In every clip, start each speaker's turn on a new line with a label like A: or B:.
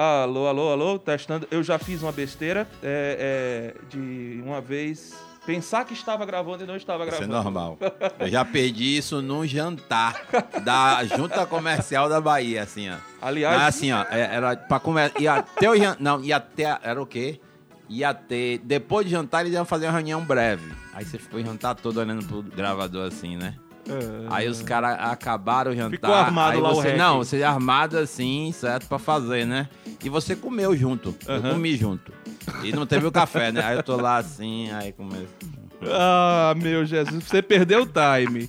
A: Alô, alô, alô, testando. Eu já fiz uma besteira é, é, de uma vez pensar que estava gravando e não estava
B: Isso é
A: gravando.
B: normal. Eu já perdi isso num jantar da Junta Comercial da Bahia, assim, ó.
A: Aliás,
B: assim, ó, é- era pra começar. Ia até o jan... Não, ia até. Era o quê? Ia ter. Depois de jantar, eles iam fazer uma reunião breve. Aí você ficou o jantar todo olhando pro gravador assim, né? Aí os caras acabaram o jantar.
A: Ficou armado lá o
B: você,
A: rec.
B: Não, você armado assim, certo, pra fazer, né? E você comeu junto. Eu
A: Aham.
B: comi junto. E não teve o café, né? Aí eu tô lá assim, aí começo.
A: Ah, meu Jesus, você perdeu o time.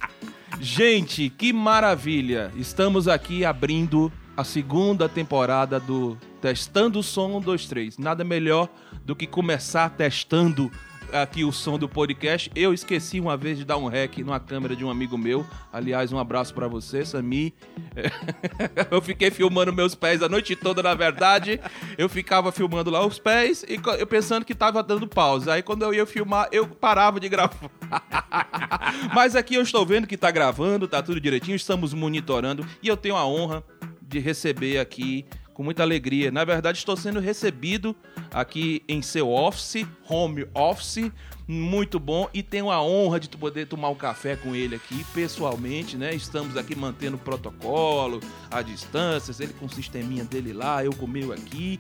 A: Gente, que maravilha! Estamos aqui abrindo a segunda temporada do Testando o Som 1, 2, 3. Nada melhor do que começar testando aqui o som do podcast. Eu esqueci uma vez de dar um rec numa câmera de um amigo meu. Aliás, um abraço pra você, Sami. Eu fiquei filmando meus pés a noite toda, na verdade. Eu ficava filmando lá os pés e eu pensando que tava dando pausa. Aí quando eu ia filmar, eu parava de gravar. Mas aqui eu estou vendo que tá gravando, tá tudo direitinho, estamos monitorando e eu tenho a honra de receber aqui com muita alegria. Na verdade, estou sendo recebido aqui em seu office, home office, muito bom e tenho a honra de poder tomar um café com ele aqui pessoalmente, né? Estamos aqui mantendo o protocolo, a distância, ele com o sisteminha dele lá, eu com o aqui.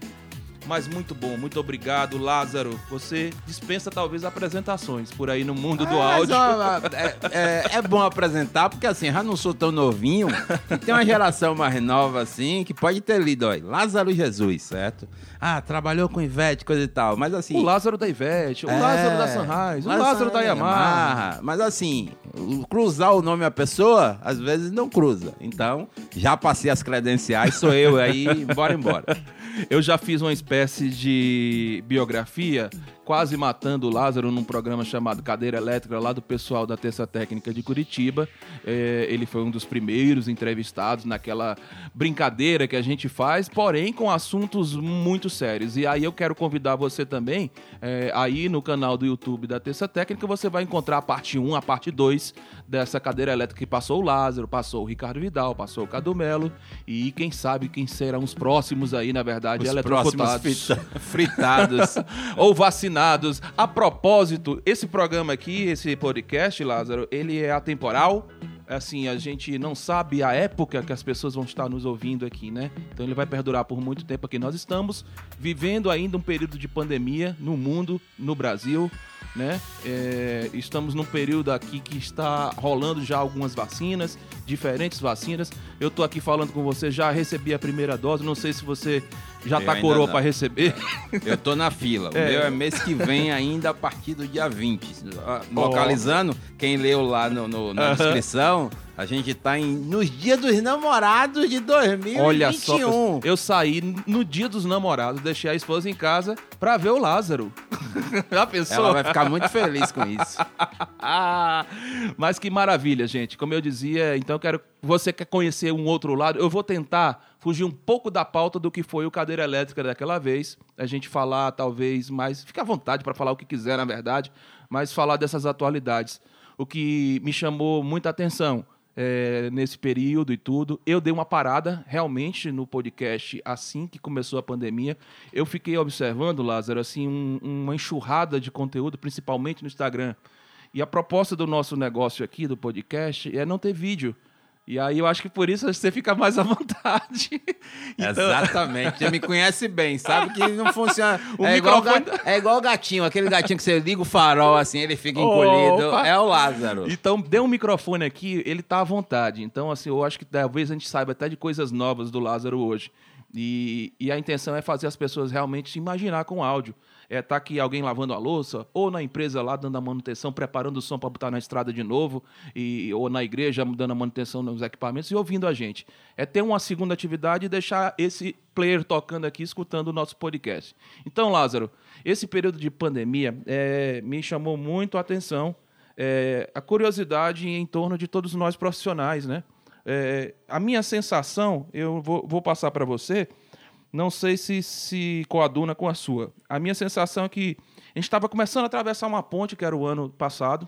A: Mas muito bom, muito obrigado, Lázaro. Você dispensa talvez apresentações por aí no mundo do
B: Ah, mas,
A: áudio.
B: ó, é, é- é bom apresentar, porque assim, já não sou tão novinho, e tem uma geração mais nova assim, que pode ter lido, ó, Lázaro Jesus, certo? Ah, trabalhou com Ivete, coisa e tal, mas assim...
A: O Lázaro da Ivete, o
B: é,
A: Lázaro da Sunrise, o Lázaro da Yamaha.
B: Mas assim, cruzar o nome da pessoa, às vezes não cruza. Então, já passei as credenciais, sou eu aí, bora embora.
A: Eu já fiz uma espécie de biografia, quase matando o Lázaro num programa chamado Cadeira Elétrica, lá do pessoal da Terça Técnica de Curitiba. É, ele foi um dos primeiros entrevistados naquela brincadeira que a gente faz, porém com assuntos muito sérios. E aí eu quero convidar você também, é, aí no canal do YouTube da Terça Técnica, você vai encontrar a parte 1, a parte 2 dessa cadeira elétrica que passou o Lázaro, passou o Ricardo Vidal, passou o Cadu Melo e quem sabe quem serão os próximos aí, na verdade,
B: Os
A: eletrocutados
B: frita- fritados.
A: ou vacinados. A propósito, esse programa aqui, esse podcast, Lázaro, ele é atemporal. Assim, a gente não sabe a época que as pessoas vão estar nos ouvindo aqui, né? Então ele vai perdurar por muito tempo aqui. Nós estamos vivendo ainda um período de pandemia no mundo, no Brasil, né? É, estamos num período aqui que está rolando já algumas vacinas, diferentes vacinas. Eu tô aqui falando com você, já recebi a primeira dose, não sei se você já
B: Eu
A: tá coroa para receber.
B: Eu tô na fila. O
A: É.
B: meu é mês que vem ainda a partir do dia 20. Ah, Localizando, quem leu lá no, no- na
A: Aham.
B: descrição, a gente tá em, nos dias dos namorados de 2021.
A: Olha só, pessoal, eu saí no dia dos namorados, deixei a esposa em casa pra ver o Lázaro. Já pensou?
B: Ela vai ficar muito feliz com isso.
A: Mas que maravilha, gente. Como eu dizia, então eu quero. Você quer conhecer um outro lado? Eu vou tentar fugir um pouco da pauta do que foi o cadeira elétrica daquela vez. A gente falar, talvez, mais. Fica à vontade para falar o que quiser, na verdade, mas falar dessas atualidades. O que me chamou muita atenção é, nesse período e tudo. Eu dei uma parada realmente no podcast assim que começou a pandemia. Eu fiquei observando, Lázaro, assim, um- uma enxurrada de conteúdo, principalmente no Instagram. E a proposta do nosso negócio aqui, do podcast, é não ter vídeo. E aí eu acho que por isso você fica mais à vontade. Então,
B: Exatamente. Você me conhece bem, sabe que não funciona.
A: O
B: é, igual, o
A: microfone-
B: ga- é igual gatinho, aquele gatinho que você liga o farol assim, ele fica encolhido.
A: Opa!
B: É o Lázaro.
A: Então, dê um microfone aqui, ele tá à vontade. Então, assim, eu acho que talvez a gente saiba até de coisas novas do Lázaro hoje. E, e a intenção é fazer as pessoas realmente se imaginar com áudio. É tá aqui alguém lavando a louça, ou na empresa lá dando a manutenção, preparando o som para botar na estrada de novo, e, ou na igreja dando a manutenção nos equipamentos e ouvindo a gente. É ter uma segunda atividade e deixar esse player tocando aqui, escutando o nosso podcast. Então, Lázaro, esse período de pandemia é, me chamou muito a atenção é, a curiosidade em torno de todos nós profissionais, né? É, a minha sensação, eu vou, vou passar para você, não sei se se coaduna com a sua. A minha sensação é que a gente estava começando a atravessar uma ponte, que era o ano passado.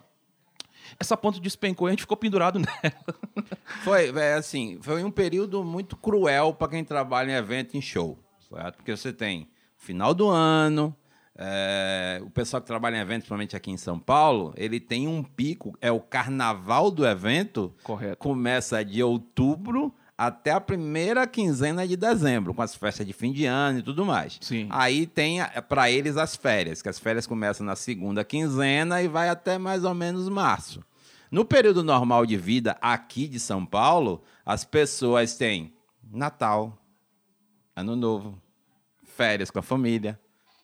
A: Essa ponte despencou e a gente ficou pendurado nela.
B: Foi, é, assim, foi um período muito cruel para quem trabalha em evento, em show. certo? Porque você tem final do ano, é, o pessoal que trabalha em eventos, principalmente aqui em São Paulo, ele tem um pico, é o carnaval do evento.
A: Correto.
B: Começa de outubro até a primeira quinzena de dezembro, com as festas de fim de ano e tudo mais.
A: Sim.
B: Aí tem para eles as férias, que as férias começam na segunda quinzena e vai até mais ou menos março. No período normal de vida aqui de São Paulo, as pessoas têm Natal, Ano Novo, férias com a família,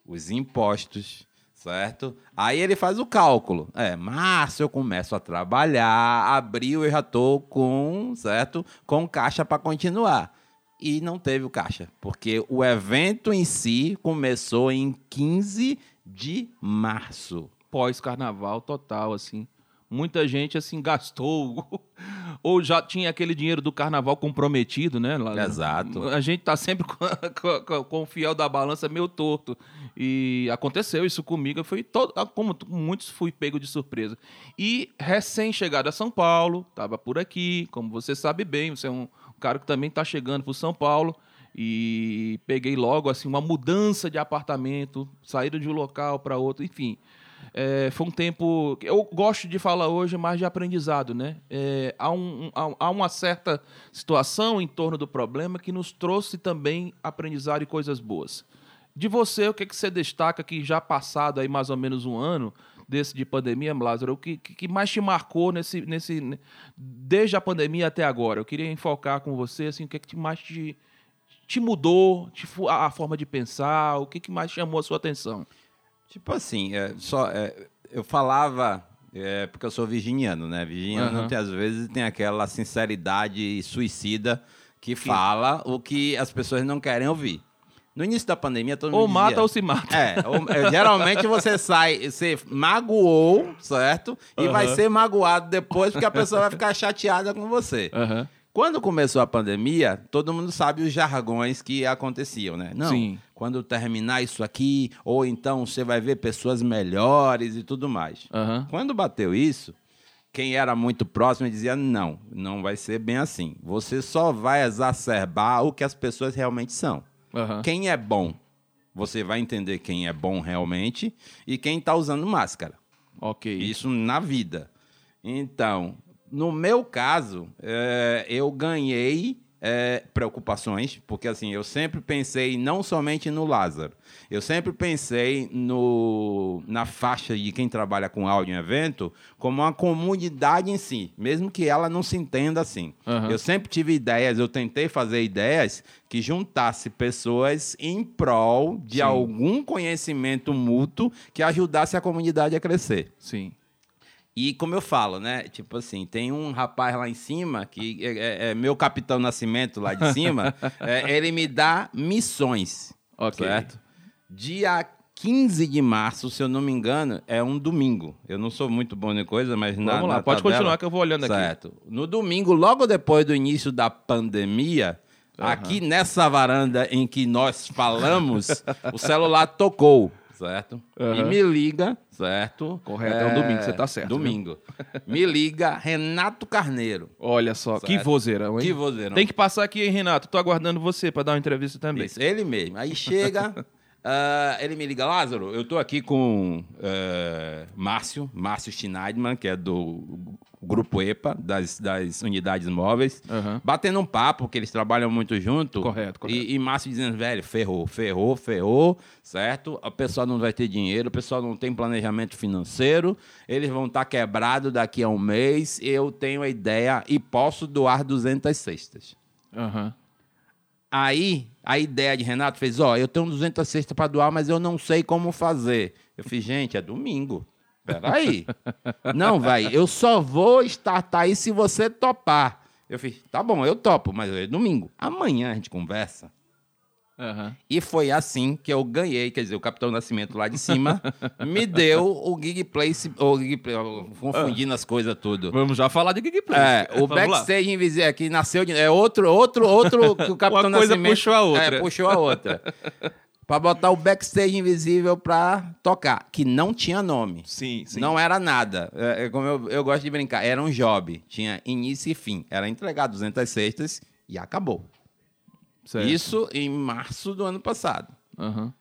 B: os impostos, certo? Aí ele faz o cálculo. É, março eu começo a trabalhar, abril eu já tô com, certo? Com caixa para continuar. E não teve o caixa, porque o evento em si começou em 15 de março.
A: Pós-carnaval total, assim muita gente assim gastou ou já tinha aquele dinheiro do carnaval comprometido, né? Lá,
B: Exato.
A: A gente tá sempre com, com, com, o fiel da balança meio torto. E aconteceu isso comigo, foi todo, como muitos fui pego de surpresa. E recém-chegado a São Paulo, tava por aqui, como você sabe bem, você é um cara que também tá chegando para São Paulo e peguei logo assim uma mudança de apartamento, saída de um local para outro, enfim é, foi um tempo. Eu gosto de falar hoje mais de aprendizado, né? É, há, um, há, uma certa situação em torno do problema que nos trouxe também aprendizado e coisas boas. De você, o que, é que você destaca que já passado aí mais ou menos um ano desse de pandemia, Lázaro, o que, que mais te marcou nesse, nesse, desde a pandemia até agora? Eu queria enfocar com você assim, o que, é que mais te, te mudou, te, a, a forma de pensar, o que, que mais chamou a sua atenção?
B: Tipo assim, é, só, é, eu falava, é, porque eu sou virginiano, né? Virginiano uhum. tem, às vezes tem aquela sinceridade suicida que, que fala o que as pessoas não querem ouvir. No início da pandemia, todo mundo
A: Ou
B: dizia,
A: mata ou se mata.
B: É, ou, é, geralmente você sai, você magoou, certo? E uhum. vai ser magoado depois, porque a pessoa vai ficar chateada com você.
A: Uhum.
B: Quando começou a pandemia, todo mundo sabe os jargões que aconteciam, né? Não,
A: Sim.
B: Quando terminar isso aqui, ou então você vai ver pessoas melhores e tudo mais.
A: Uhum.
B: Quando bateu isso, quem era muito próximo dizia: não, não vai ser bem assim. Você só vai exacerbar o que as pessoas realmente são.
A: Uhum.
B: Quem é bom, você vai entender quem é bom realmente e quem está usando máscara.
A: Ok.
B: Isso na vida. Então, no meu caso, é, eu ganhei é, preocupações, porque assim, eu sempre pensei não somente no Lázaro, eu sempre pensei no, na faixa de quem trabalha com áudio em evento como uma comunidade em si, mesmo que ela não se entenda assim.
A: Uhum.
B: Eu sempre tive ideias, eu tentei fazer ideias que juntasse pessoas em prol de Sim. algum conhecimento mútuo que ajudasse a comunidade a crescer.
A: Sim.
B: E como eu falo, né? Tipo assim, tem um rapaz lá em cima, que é, é, é meu capitão Nascimento lá de cima, é, ele me dá missões.
A: Ok.
B: Certo? Dia 15 de março, se eu não me engano, é um domingo. Eu não sou muito bom em coisa, mas
A: Vamos
B: na,
A: lá,
B: na
A: pode
B: tabela,
A: continuar que eu vou olhando
B: certo.
A: aqui.
B: Certo. No domingo, logo depois do início da pandemia, uhum. aqui nessa varanda em que nós falamos, o celular tocou certo?
A: Uhum.
B: E me liga, certo?
A: Correto, é, é um domingo, você tá certo.
B: Domingo. me liga Renato Carneiro.
A: Olha só, certo? que vozeirão, hein?
B: Que vozeirão.
A: Tem que passar aqui, hein, Renato? Tô aguardando você para dar uma entrevista também.
B: Isso, ele mesmo. Aí chega, uh, ele me liga, Lázaro, eu tô aqui com uh, Márcio, Márcio Schneidman, que é do Grupo EPA, das, das unidades móveis,
A: uhum.
B: batendo um papo, que eles trabalham muito junto.
A: Correto, correto.
B: E, e Márcio dizendo, velho, ferrou, ferrou, ferrou, certo? O pessoal não vai ter dinheiro, o pessoal não tem planejamento financeiro, eles vão estar tá quebrados daqui a um mês, eu tenho a ideia e posso doar 200 cestas.
A: Uhum.
B: Aí, a ideia de Renato fez, ó, eu tenho 200 cestas para doar, mas eu não sei como fazer. Eu fiz, gente, é domingo. Peraí. Não, vai, eu só vou startar aí se você topar. Eu fiz, tá bom, eu topo, mas é domingo. Amanhã a gente conversa.
A: Uhum.
B: E foi assim que eu ganhei, quer dizer, o Capitão Nascimento lá de cima me deu o Gig Place, o Gig Play, confundindo as coisas tudo.
A: Vamos já falar de Gig Place.
B: É, o Vamos backstage invisível aqui nasceu de, é outro, outro, outro que o Capitão
A: Uma coisa
B: Nascimento
A: puxou a outra.
B: É, puxou a outra. Pra botar o backstage invisível pra tocar, que não tinha nome.
A: Sim, sim.
B: Não era nada. É, é, como eu, eu gosto de brincar, era um job. Tinha início e fim. Era entregar 200 cestas e acabou. Certo. Isso em março do ano passado.
A: Uhum.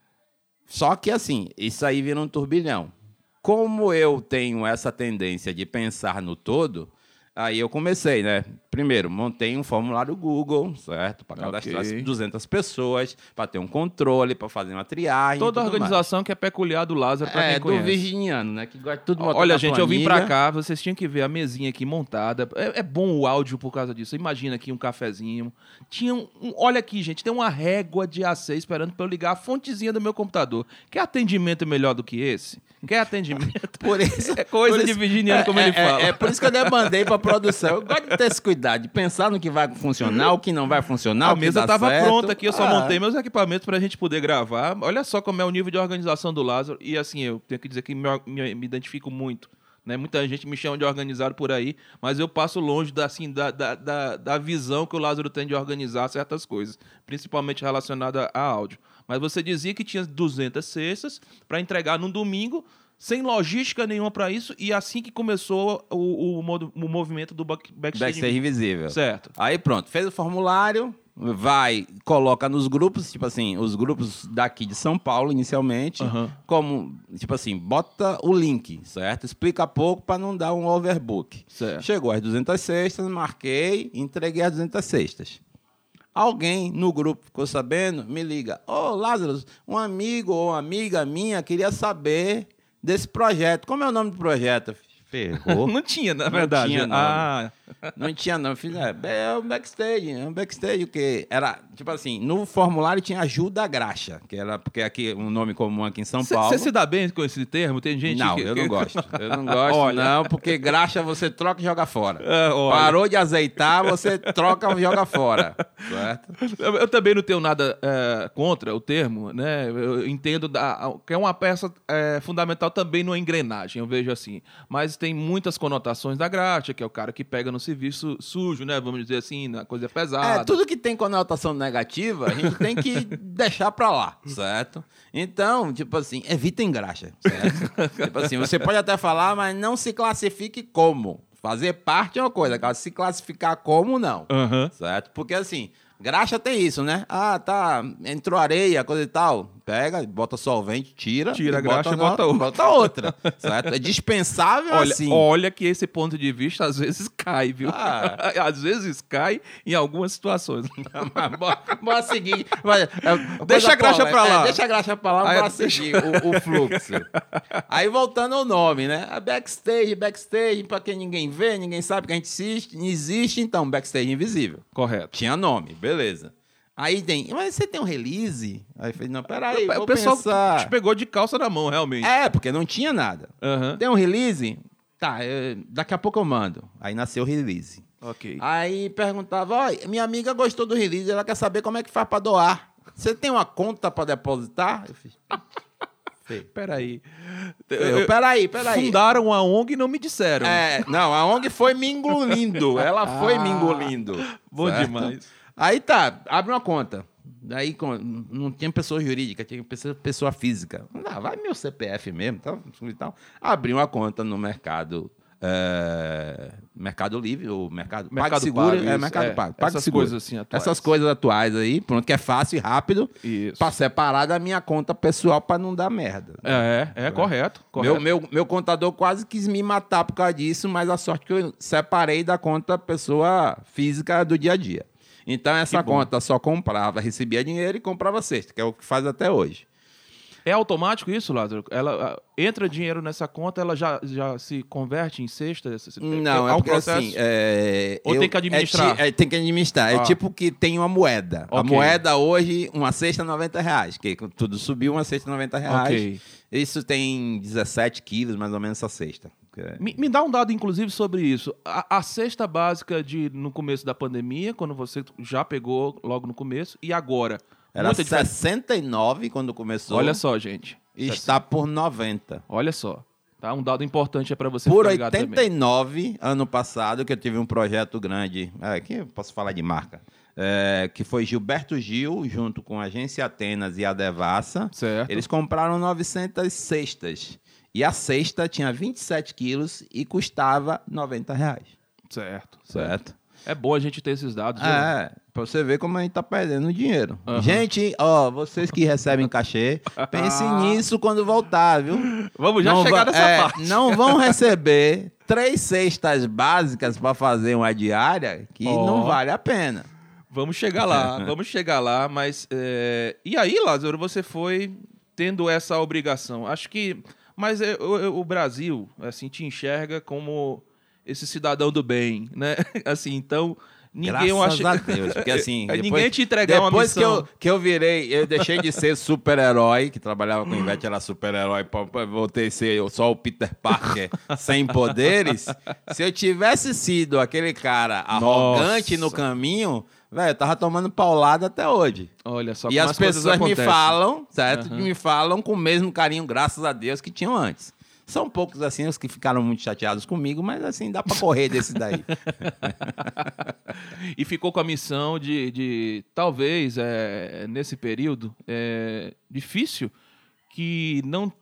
B: Só que assim, isso aí vira um turbilhão. Como eu tenho essa tendência de pensar no todo, Aí eu comecei, né? Primeiro, montei um formulário Google, certo? Para cadastrar okay. 200 pessoas, para ter um controle, para fazer uma triagem.
A: Toda organização mais. que é peculiar do Lázaro, para é, quem conhece.
B: É, do virginiano, né? Que gosta tudo
A: Olha, gente, eu vim para cá, vocês tinham que ver a mesinha aqui montada. É, é, bom o áudio por causa disso. Imagina aqui um cafezinho. Tinha um, um, olha aqui, gente, tem uma régua de AC esperando para eu ligar a fontezinha do meu computador. Quer atendimento melhor do que esse? Quer atendimento?
B: por isso,
A: é coisa
B: por
A: de virginiano, como
B: é,
A: ele fala.
B: É, por isso que eu demandei para produção. Eu gosto de ter esse cuidado, de pensar no que vai funcionar, o que não vai funcionar.
A: A mesa estava pronta aqui, eu só ah. montei meus equipamentos para a gente poder gravar. Olha só como é o nível de organização do Lázaro. E assim, eu tenho que dizer que me, me, me identifico muito. Né? Muita gente me chama de organizado por aí, mas eu passo longe da, assim, da, da, da, da visão que o Lázaro tem de organizar certas coisas, principalmente relacionada a áudio. Mas você dizia que tinha 200 cestas para entregar num domingo sem logística nenhuma para isso, e assim que começou o, o, o movimento do backstage,
B: backstage invisível.
A: Certo.
B: Aí pronto, fez o formulário, vai, coloca nos grupos, tipo assim, os grupos daqui de São Paulo, inicialmente,
A: uhum.
B: como, tipo assim, bota o link, certo? Explica pouco para não dar um overbook.
A: Certo.
B: Chegou às 200 cestas, marquei, entreguei as 200 cestas. Alguém no grupo ficou sabendo, me liga. Ô, oh, Lázaro, um amigo ou amiga minha queria saber desse projeto. Como é o nome do projeto?
A: Ferrou. não tinha, na verdade.
B: Não tinha,
A: não. Ah.
B: Não tinha, não. Fiz, é, é um backstage. É um backstage o quê? Era, tipo assim, no formulário tinha ajuda graxa, que era, porque aqui um nome comum aqui em São cê, Paulo.
A: Você se dá bem com esse termo? Tem gente
B: Não,
A: que,
B: eu não gosto. Eu não gosto, olha. não, porque graxa você troca e joga fora. É, Parou de azeitar, você troca e joga fora. Certo?
A: Eu, eu também não tenho nada é, contra o termo, né? Eu entendo da, que é uma peça é, fundamental também numa engrenagem, eu vejo assim. Mas tem muitas conotações da graxa, que é o cara que pega no serviço sujo, né? Vamos dizer assim, na coisa pesada.
B: É, tudo que tem conotação negativa, a gente tem que deixar pra lá, certo? Então, tipo assim, evitem graxa, certo? tipo assim, você pode até falar, mas não se classifique como. Fazer parte é uma coisa, cara, se classificar como, não.
A: Uhum.
B: Certo? Porque assim, Graxa tem isso, né? Ah, tá, entrou areia, coisa e tal. Pega, bota solvente, tira.
A: Tira a graxa e bota,
B: outra. Bota outra. certo? É dispensável
A: olha,
B: assim.
A: Olha que esse ponto de vista às vezes cai, viu? Ah. às vezes cai em algumas situações.
B: bora, bora seguir.
A: deixa a graxa pra lá.
B: É, deixa a graxa pra lá, Aí, bora deixa... seguir o, o, fluxo. Aí voltando ao nome, né? A backstage, backstage, pra quem ninguém vê, ninguém sabe que a gente existe, existe então, backstage invisível.
A: Correto.
B: Tinha nome, beleza. Aí tem, mas você tem um release? Aí eu falei, não, peraí,
A: o pessoal pensar. te pegou de calça na mão, realmente.
B: É, porque não tinha nada.
A: Uhum.
B: Tem um release? Tá, eu, daqui a pouco eu mando. Aí nasceu o release.
A: Ok.
B: Aí perguntava, ó, minha amiga gostou do release, ela quer saber como é que faz pra doar. Você tem uma conta pra depositar? Eu fiz...
A: Peraí.
B: Eu, peraí, peraí.
A: Fundaram a ONG e não me disseram.
B: É, não, a ONG foi me engolindo. Ela foi ah, me engolindo.
A: Bom certo? demais.
B: Aí tá, abre uma conta. Daí não tinha pessoa jurídica, tinha pessoa, física. Ah, vai meu CPF mesmo, tal, e tal. Abri uma conta no mercado. É, mercado Livre, o mercado,
A: mercado
B: Seguro,
A: pago,
B: é Mercado
A: é,
B: Pago.
A: Pago essas coisas assim atuais.
B: Essas coisas atuais aí, pronto, que é fácil e rápido para separar da minha conta pessoal para não dar merda.
A: É, é, é, correto. correto.
B: Meu, meu, meu contador quase quis me matar por causa disso, mas a sorte que eu separei da conta pessoa física do dia a dia. Então essa conta só comprava, recebia dinheiro e comprava cesta, que é o que faz até hoje.
A: É automático isso, Lázaro? Ela entra dinheiro nessa conta, ela já, já se converte em cesta?
B: Não, é, é um processo. Assim, é,
A: Ou eu, tem que administrar?
B: É, é, tem que administrar. É ah. É tipo que tem uma moeda. Okay. A moeda hoje, uma cesta 90 reais. Que tudo subiu, uma cesta 90 reais. Okay. Isso tem 17 quilos, mais ou menos, essa cesta.
A: É. Me, me, dá um dado, inclusive, sobre isso. A, a, cesta básica de no começo da pandemia, quando você já pegou logo no começo, e agora?
B: Era Muita 69 diferença. quando começou.
A: Olha só, gente.
B: E está por 90.
A: Olha só. Tá? Um dado importante é para você
B: Por 89, ano passado, que eu tive um projeto grande. É, posso falar de marca. É, que foi Gilberto Gil, junto com a Agência Atenas e a Devassa.
A: Certo.
B: Eles compraram 900 cestas. E a cesta tinha 27 quilos e custava 90 reais.
A: Certo,
B: certo.
A: É bom a gente ter esses dados.
B: É, Pra você ver como a gente tá perdendo dinheiro. Uhum. Gente, ó, vocês que recebem cachê, pensem nisso quando voltar, viu?
A: Vamos já não chegar nessa é, parte.
B: Não vão receber três cestas básicas para fazer uma diária que oh. não vale a pena.
A: Vamos chegar lá, vamos chegar lá, mas. É... E aí, Lázaro, você foi tendo essa obrigação. Acho que. Mas é, o, o Brasil, assim, te enxerga como esse cidadão do bem, né? Assim, então
B: Ninguém Graças acha... a Deus, porque assim...
A: Depois, Ninguém te entregar uma
B: missão. Depois que eu, que eu virei, eu deixei de ser super-herói, que trabalhava com Ivete, era super-herói, voltei a ser só o Peter Parker sem poderes. Se eu tivesse sido aquele cara arrogante Nossa. no caminho, velho, eu tava tomando paulada até hoje.
A: Olha só
B: E as pessoas me falam, certo? Uhum. Me falam com o mesmo carinho, graças a Deus, que tinham antes. São poucos, assim, os que ficaram muito chateados comigo, mas, assim, dá para correr desse daí.
A: e ficou com a missão de, de talvez, é, nesse período, é, difícil, que não,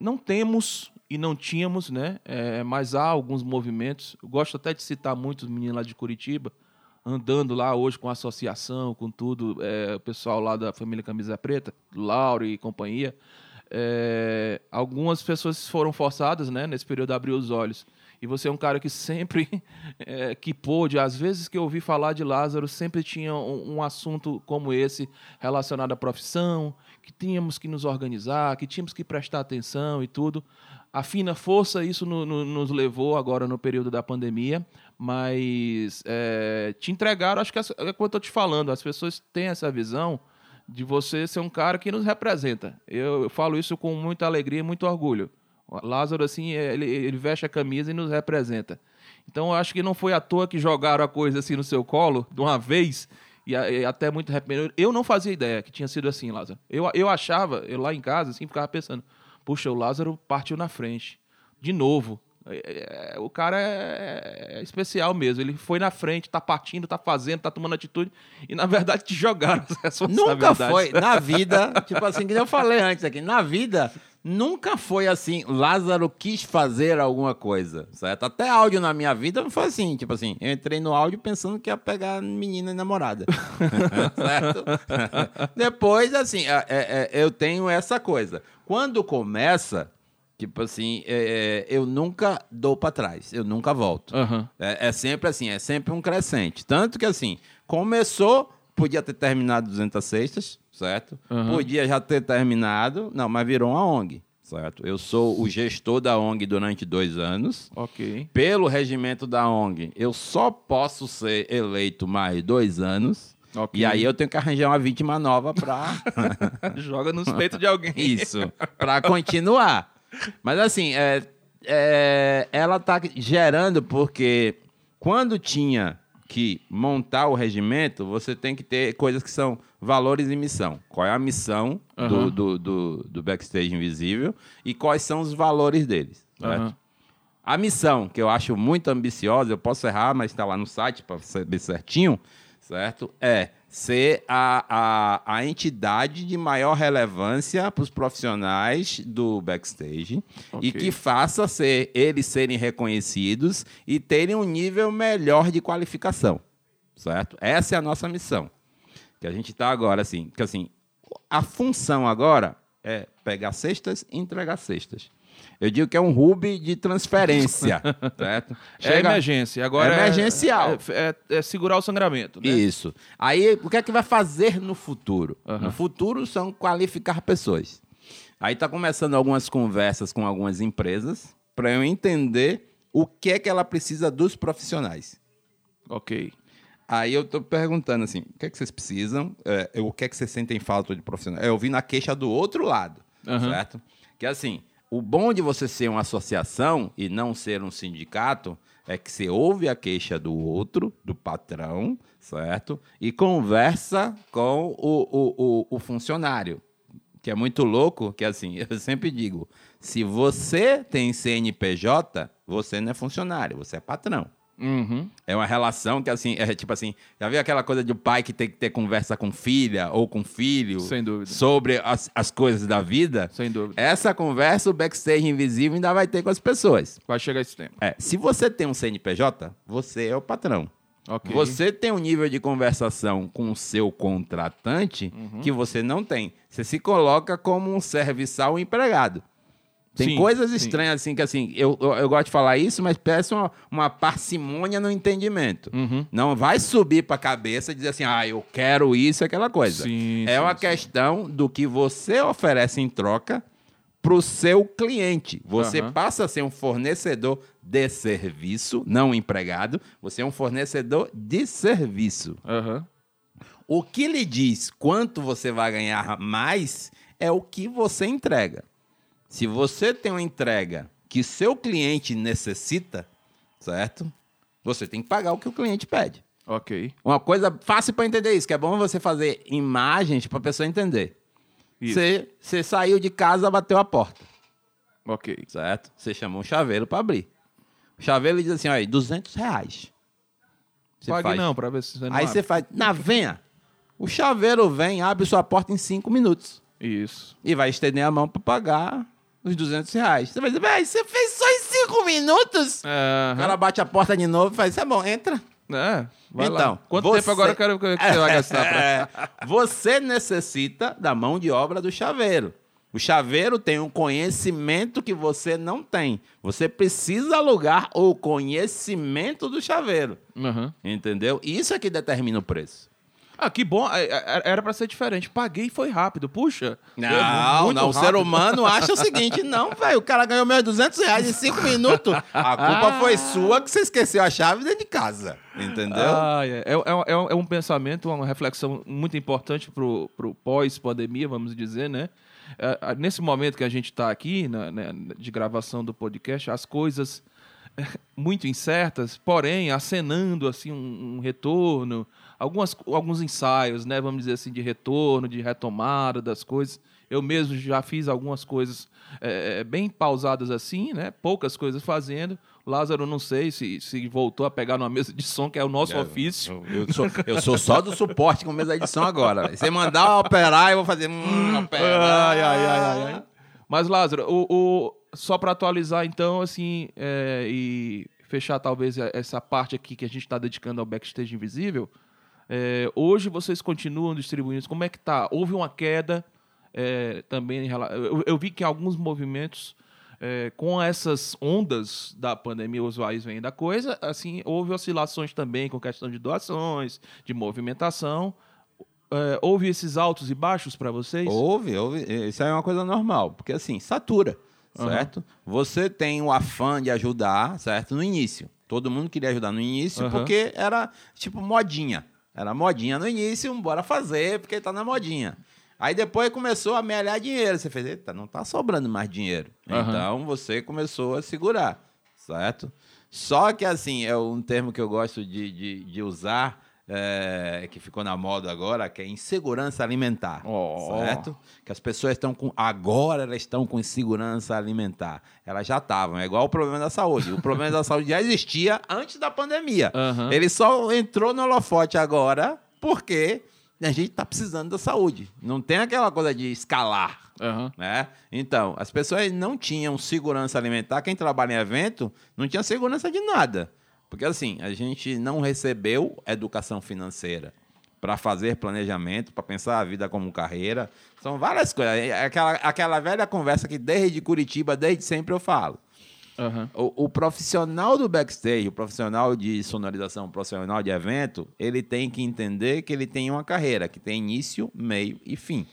A: não temos e não tínhamos, né? É, mas há alguns movimentos. Eu gosto até de citar muito os meninos lá de Curitiba, andando lá hoje com a associação, com tudo, é, o pessoal lá da família Camisa Preta, Lauro e companhia é, algumas pessoas foram forçadas, né, nesse período a abrir os olhos. E você é um cara que sempre é, que pôde, às vezes que eu ouvi falar de Lázaro, sempre tinha um, um, assunto como esse relacionado à profissão, que tínhamos que nos organizar, que tínhamos que prestar atenção e tudo. A fina força, isso no, no, nos levou agora no período da pandemia, mas é, te entregaram, acho que é, é como eu estou te falando, as pessoas têm essa visão de você ser um cara que nos representa. Eu, eu falo isso com muita alegria e muito orgulho. O Lázaro, assim, ele, ele veste a camisa e nos representa. Então, eu acho que não foi à toa que jogaram a coisa assim no seu colo, de uma vez, e, e até muito repentino. Eu não fazia ideia que tinha sido assim, Lázaro. Eu, eu achava, eu lá em casa, assim, ficava pensando, puxa, o Lázaro partiu na frente. De novo. É, é, o cara é, é, especial mesmo. Ele foi na frente, tá partindo, tá fazendo, tá tomando atitude. E na verdade te jogaram
B: as Nunca foi. Na vida, tipo assim, que eu falei antes aqui, na vida. Nunca foi assim, Lázaro quis fazer alguma coisa, certo? Até áudio na minha vida não foi assim, tipo assim, eu entrei no áudio pensando que ia pegar menina e namorada, certo? Depois, assim, é, é, eu tenho essa coisa. Quando começa, Tipo assim, é, é, eu nunca dou para trás, eu nunca volto. Uhum. É, é, sempre assim, é sempre um crescente. Tanto que assim, começou, podia ter terminado 200 cestas, certo? Uhum. Podia já ter terminado, não, mas virou uma ONG, certo? Eu sou o gestor da ONG durante dois anos.
A: Ok.
B: Pelo regimento da ONG, eu só posso ser eleito mais dois anos. Okay. E aí eu tenho que arranjar uma vítima nova para
A: joga nos peitos de alguém.
B: Isso, para continuar. Mas assim, é, é, ela tá gerando porque quando tinha que montar o regimento, você tem que ter coisas que são valores e missão. Qual é a missão uhum. do, do, do, do, backstage invisível e quais são os valores deles. Uhum. A missão, que eu acho muito ambiciosa, eu posso errar, mas está lá no site para saber certinho, certo? É ser a, a, a entidade de maior relevância para os profissionais do backstage okay. e que faça ser eles serem reconhecidos e terem um nível melhor de qualificação, certo? Essa é a nossa missão. Que a gente está agora assim, que assim, a função agora é pegar cestas e entregar cestas. Eu digo que é um hub de transferência, certo?
A: É Chega... É emergência. Agora
B: é emergencial.
A: É, é, é, segurar o sangramento. Né?
B: Isso. Aí, o que é que vai fazer no futuro? Uhum. No futuro são qualificar pessoas. Aí está começando algumas conversas com algumas empresas para eu entender o que é que ela precisa dos profissionais.
A: Ok.
B: Aí eu estou perguntando assim, o que é que vocês precisam? É, o que é que vocês sentem falta de profissionais? Eu vi na queixa do outro lado, uhum. certo? Que assim, o bom de você ser uma associação e não ser um sindicato é que você ouve a queixa do outro, do patrão, certo? E conversa com o, o, o, o funcionário. Que é muito louco, que assim, eu sempre digo, se você tem CNPJ, você não é funcionário, você é patrão.
A: Uhum.
B: É uma relação que, assim, é tipo assim, já viu aquela coisa de pai que tem que ter conversa com filha ou com filho
A: Sem dúvida.
B: sobre as, as coisas da vida?
A: Sem dúvida.
B: Essa conversa, o backstage invisível, ainda vai ter com as pessoas.
A: Vai chegar esse tempo.
B: É, se você tem um CNPJ, você é o patrão. Okay. Você tem um nível de conversação com o seu contratante uhum. que você não tem. Você se coloca como um serviçal empregado. Tem sim, coisas estranhas, sim. assim, que assim, eu, eu, eu, gosto de falar isso, mas peço uma, uma parcimônia no entendimento. Uhum. Não vai subir para a cabeça e dizer assim, ah, eu quero isso, aquela coisa. Sim, é uma questão do que você oferece em troca para o seu cliente. Você uhum. passa a ser um fornecedor de serviço, não empregado. Você é um fornecedor de serviço. Uhum. O que lhe diz quanto você vai ganhar mais é o que você entrega. Se você tem uma entrega que seu cliente necessita, certo? Você tem que pagar o que o cliente pede.
A: Ok.
B: Uma coisa fácil para entender isso, que é bom você fazer imagens para a pessoa entender. Você, você saiu de casa, bateu a porta.
A: Ok.
B: Certo? Você chamou um chaveiro para abrir. O chaveiro diz assim, olha, 200 reais.
A: Você Pague faz... não, para ver se você não
B: Aí abre. você faz, na venha. O chaveiro vem, abre sua porta em 5 minutos.
A: Isso.
B: E vai estender a mão para pagar os 200 reais. Você vai dizer, velho, você fez só em 5 minutos? Uhum. Cara bate a porta de novo e faz, é bom, entra.
A: É, então, lá. Quanto você... tempo agora eu quero que você vai gastar? Pra... É,
B: você necessita da mão de obra do chaveiro. O chaveiro tem um conhecimento que você não tem. Você precisa alugar o conhecimento do chaveiro. Uhum. Entendeu? Isso é que determina o preço.
A: Ah, que bom. É, é, era para ser diferente. Paguei e foi rápido. Puxa.
B: Não, não. Rápido. O ser humano acha o seguinte: não, velho, o cara ganhou meus 200 reais em 5 minutos. A culpa ah. foi sua que você esqueceu a chave dentro de casa. Entendeu?
A: Ah, é. É, é, é um pensamento, uma reflexão muito importante pro, pro pós-pandemia, vamos dizer, né? É, nesse momento que a gente está aqui, né, de gravação do podcast, as coisas muito incertas, porém acenando assim um, um, retorno, algumas, alguns ensaios, né, vamos dizer assim, de retorno, de retomada das coisas. Eu mesmo já fiz algumas coisas é, bem pausadas assim, né, poucas coisas fazendo. Lázaro, não sei se, se voltou a pegar numa mesa de som, que é o nosso é, ofício.
B: Eu, eu, sou, eu sou só do suporte com mesa de som agora. Você mandar operar, eu vou fazer. Hum, operar. Ai, ai, ai,
A: ai. Mas, Lázaro, o, o só para atualizar, então, assim, é, e fechar talvez essa parte aqui que a gente está dedicando ao backstage invisível, é, hoje vocês continuam distribuindo. Como é que tá? Houve uma queda é, também em relação. Eu, eu, vi que alguns movimentos, é, com essas ondas da pandemia, os vais vêm da coisa, assim, houve oscilações também com questão de doações, de movimentação. É, houve esses altos e baixos para vocês?
B: Houve, houve. Isso é uma coisa normal, porque assim, satura certo? Uhum. Você tem o afã de ajudar, certo? No início. Todo mundo queria ajudar no início uhum. porque era tipo modinha. Era modinha no início, bora fazer porque tá na modinha. Aí depois começou a amealhar dinheiro. Você fez, eita, não tá sobrando mais dinheiro. Uhum. Então você começou a segurar, certo? Só que assim, é um termo que eu gosto de, de, de usar é, que ficou na moda agora, que é insegurança alimentar, oh. certo? Que as pessoas estão com agora elas estão com insegurança alimentar. Elas já estavam, é igual o problema da saúde. O problema da saúde já existia antes da pandemia. Uhum. Ele só entrou no holofote agora porque a gente está precisando da saúde. Não tem aquela coisa de escalar. Uhum. Né? Então, as pessoas não tinham segurança alimentar. Quem trabalha em evento não tinha segurança de nada. Porque assim, a gente não recebeu educação financeira para fazer planejamento, para pensar a vida como carreira. São várias coisas. É aquela, aquela velha conversa que desde Curitiba, desde sempre eu falo. Uhum. O, o, profissional do backstage, o profissional de sonorização, o profissional de evento, ele tem que entender que ele tem uma carreira que tem início, meio e fim.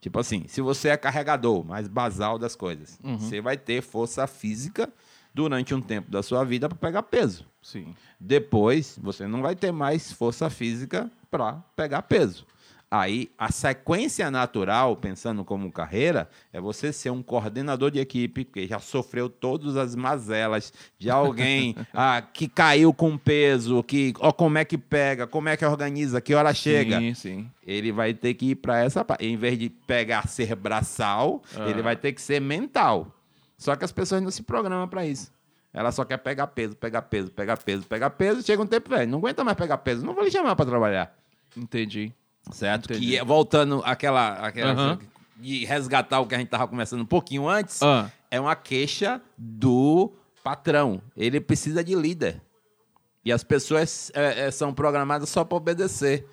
B: Tipo assim, se você é carregador, mais basal das coisas, uhum. você vai ter força física durante um tempo da sua vida para pegar peso.
A: Sim.
B: Depois, você não vai ter mais força física para pegar peso. Aí, a sequência natural, pensando como carreira, é você ser um coordenador de equipe que já sofreu todas as mazelas de alguém ah, que caiu com peso, que ó, como é que pega, como é que organiza, que hora chega.
A: Sim, sim.
B: Ele vai ter que ir para essa parte. Em vez de pegar ser braçal, ah. ele vai ter que ser mental. Só que as pessoas não se programam para isso. Ela só quer pegar peso, pegar peso, pegar peso, pegar peso. Chega um tempo, velho, não aguenta mais pegar peso. Não vou lhe chamar para trabalhar.
A: Entendi.
B: Certo? Entendi. Que é, voltando àquela. àquela De resgatar o que a gente estava conversando um pouquinho antes, é uma queixa do patrão. Ele precisa de líder. E as pessoas é, é, são programadas só para obedecer.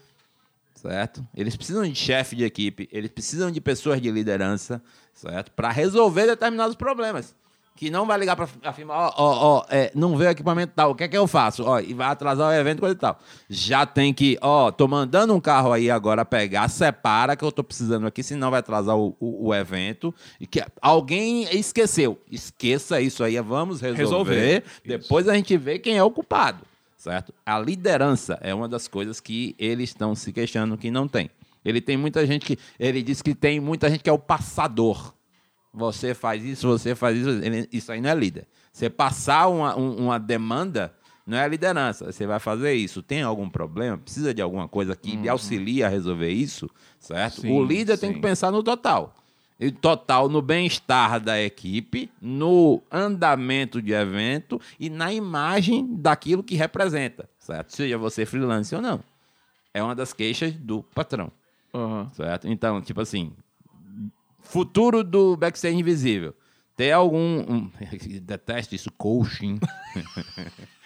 B: Certo? Eles precisam de chefe de equipe, eles precisam de pessoas de liderança, certo? Para resolver determinados problemas que não vai ligar para afirmar, ó, ó, ó, é, não veio equipamento tal, o que é que eu faço? Ó, e vai atrasar o evento, coisa e tal. Já tem que, ó, tô mandando um carro aí agora pegar, separa que eu tô precisando aqui, senão vai atrasar o, o, o evento. E que alguém esqueceu. Esqueça isso aí, vamos resolver. resolver. Depois isso. a gente vê quem é o culpado, certo? A liderança é uma das coisas que eles estão se queixando que não tem. Ele tem muita gente que. Ele diz que tem muita gente que é o passador você faz isso, você faz isso. Isso aí não é líder. Você passar uma, uma demanda não é liderança. Você vai fazer isso. Tem algum problema? Precisa de alguma coisa que uhum. lhe auxilie a resolver isso? Certo? Sim, o líder sim. tem que pensar no total. E total no bem-estar da equipe, no andamento de evento e na imagem daquilo que representa, certo? Seja você freelance ou não. É uma das queixas do patrão. Uhum. Certo? Então, tipo assim, Futuro do backstage invisível. Tem algum. Um, detesto isso, coaching.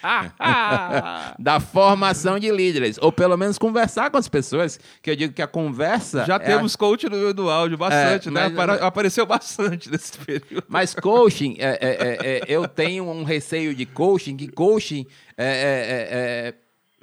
B: da formação de líderes. Ou pelo menos conversar com as pessoas. Que eu digo que a conversa.
A: Já é temos a... coaching no, no áudio, bastante, é, né? Mas, Apareceu bastante nesse período.
B: Mas coaching, é, é, é, é eu tenho um receio de coaching, que coaching é,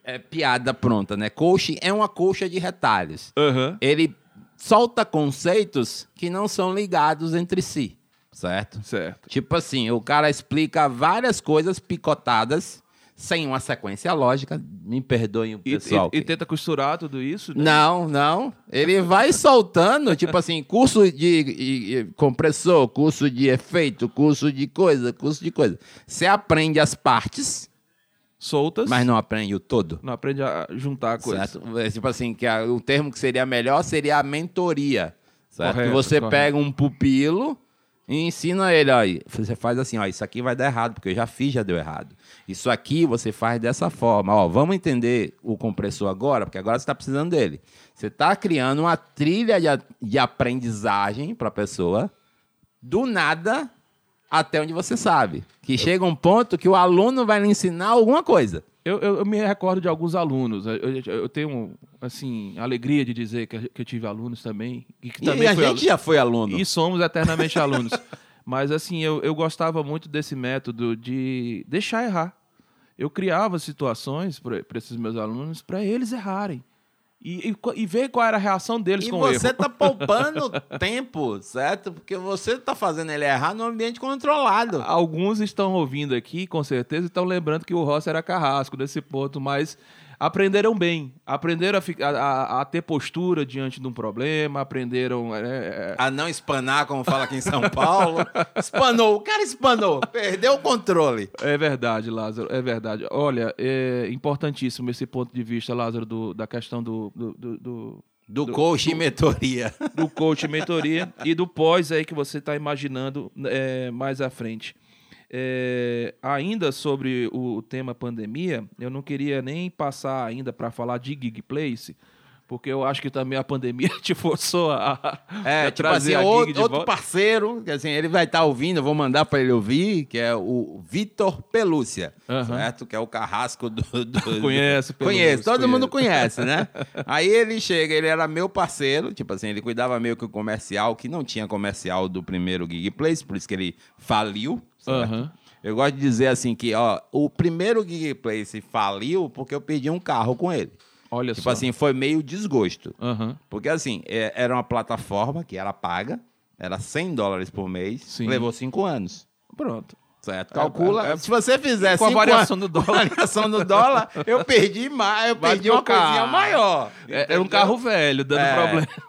B: é piada pronta, né? Coaching é uma coxa de retalhos. Uhum. Ele solta conceitos que não são ligados entre si, certo?
A: Certo.
B: Tipo assim, o cara explica várias coisas picotadas sem uma sequência lógica. Me perdoem o pessoal.
A: E, e, e tenta costurar tudo isso?
B: Né? Não, não. Ele vai soltando, tipo assim, curso de, de, compressor, curso de efeito, curso de coisa, curso de coisa. Você aprende as partes
A: soltas.
B: Mas não aprende o todo.
A: Não aprende a juntar coisas.
B: Certo? É, tipo assim, que a, o termo que seria melhor seria a mentoria. Certo? Correto, que você correto. pega um pupilo e ensina ele, ó, você faz assim, ó, isso aqui vai dar errado, porque eu já fiz, já deu errado. Isso aqui você faz dessa forma, ó, vamos entender o compressor agora, porque agora você está precisando dele. Você está criando uma trilha de, de aprendizagem para a pessoa, do nada até onde você sabe. Que chega um ponto que o aluno vai lhe ensinar alguma coisa.
A: Eu, eu, eu me recordo de alguns alunos. Eu, eu, tenho, assim, alegria de dizer que, que eu tive alunos também.
B: E,
A: que também
B: e a gente aluno. já foi aluno.
A: E somos eternamente alunos. Mas, assim, eu, eu gostava muito desse método de deixar errar. Eu criava situações para esses meus alunos para eles errarem. E, e, e, ver qual era a reação deles e com o erro.
B: E você tá poupando tempo, certo? Porque você tá fazendo ele errar num ambiente controlado.
A: Alguns estão ouvindo aqui, com certeza, e estão lembrando que o Rossi era carrasco nesse ponto, mas aprenderam bem, aprenderam a, a, a, ter postura diante de um problema, aprenderam é,
B: é... a não espanar, como fala aqui em São Paulo. espanou, o cara espanou, perdeu o controle.
A: É verdade, Lázaro, é verdade. Olha, é importantíssimo esse ponto de vista, Lázaro, do, da questão do, do, do,
B: do do, do coach do, e mentoria.
A: Do coach e mentoria e do pós aí que você está imaginando é, mais à frente. É, ainda sobre o tema pandemia, eu não queria nem passar ainda para falar de Gig Place, porque eu acho que também a pandemia te forçou a,
B: é, a tipo trazer assim, a outro, outro parceiro, que assim, ele vai estar tá ouvindo, eu vou mandar para ele ouvir, que é o Vitor Pelúcia, uhum. certo? Que é o carrasco do... do
A: conhece,
B: Pelúcia, Conhece, todo conhece. mundo conhece, né? Aí ele chega, ele era meu parceiro, tipo assim, ele cuidava meio que o comercial, que não tinha comercial do primeiro Gig Place, por isso que ele faliu, certo? Uhum. Eu gosto de dizer assim que, ó, o primeiro Gig Place faliu porque eu perdi um carro com ele.
A: Olha
B: tipo
A: só.
B: assim, foi meio desgosto. Uhum. Porque assim, é, era uma plataforma que era paga, era 100 dólares por mês, Sim. levou cinco anos.
A: Pronto.
B: Certo. Calcula. É, é, se você fizer
A: com a variação do dólar,
B: variação do dólar, eu perdi mais, eu perdi uma carro. coisinha maior.
A: É, é, um carro velho, dando é. problema.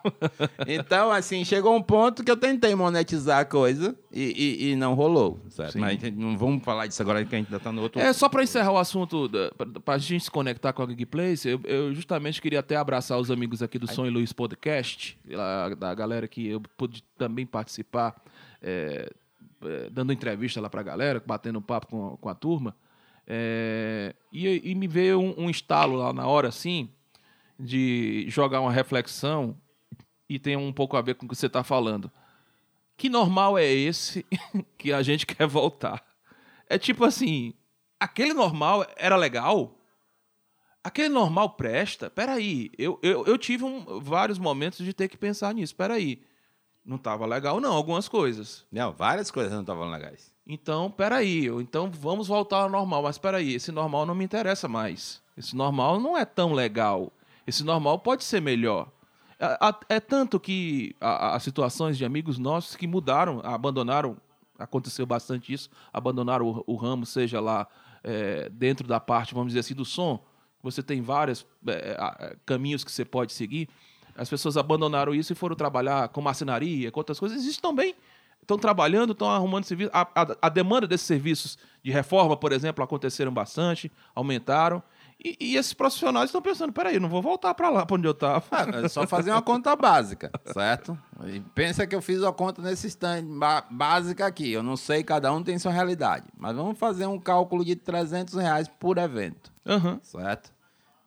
B: Então, assim, chegou um ponto que eu tentei monetizar a coisa e, e, e não rolou, certo? Sim. Mas não vamos falar disso agora que a gente ainda está no outro.
A: É só para encerrar o assunto, para a gente se conectar com a Geekplace, eu, eu justamente queria até abraçar os amigos aqui do Som e Luz Podcast, da galera que eu pude também participar. É, é, dando entrevista lá para a galera, batendo papo com, com a turma, é, e, e, me veio um, um estalo lá na hora, assim, de jogar uma reflexão e tem um pouco a ver com o que você está falando. Que normal é esse que a gente quer voltar? É tipo assim, aquele normal era legal? Aquele normal presta? Peraí, eu, eu, eu tive um, vários momentos de ter que pensar nisso. Peraí, não estava legal não, algumas coisas.
B: Não, várias coisas não estavam legais.
A: Então, peraí, então vamos voltar ao normal. Mas peraí, esse normal não me interessa mais. Esse normal não é tão legal. Esse normal pode ser melhor. É, é tanto que as situações de amigos nossos que mudaram, abandonaram, aconteceu bastante isso, abandonaram o, o ramo, seja lá é, dentro da parte, vamos dizer assim, do som, você tem vários é, caminhos que você pode seguir. As pessoas abandonaram isso e foram trabalhar com marcenaria, com outras coisas. Isso também estão trabalhando, estão arrumando serviço. A, a, a, demanda desses serviços de reforma, por exemplo, aconteceram bastante, aumentaram. E, e esses profissionais estão pensando: peraí, não vou voltar para lá, para onde eu estava.
B: É, é só fazer uma conta básica, certo? E pensa que eu fiz uma conta nesse stand básica aqui. Eu não sei, cada um tem sua realidade. Mas vamos fazer um cálculo de 300 reais por evento,
A: uhum.
B: certo?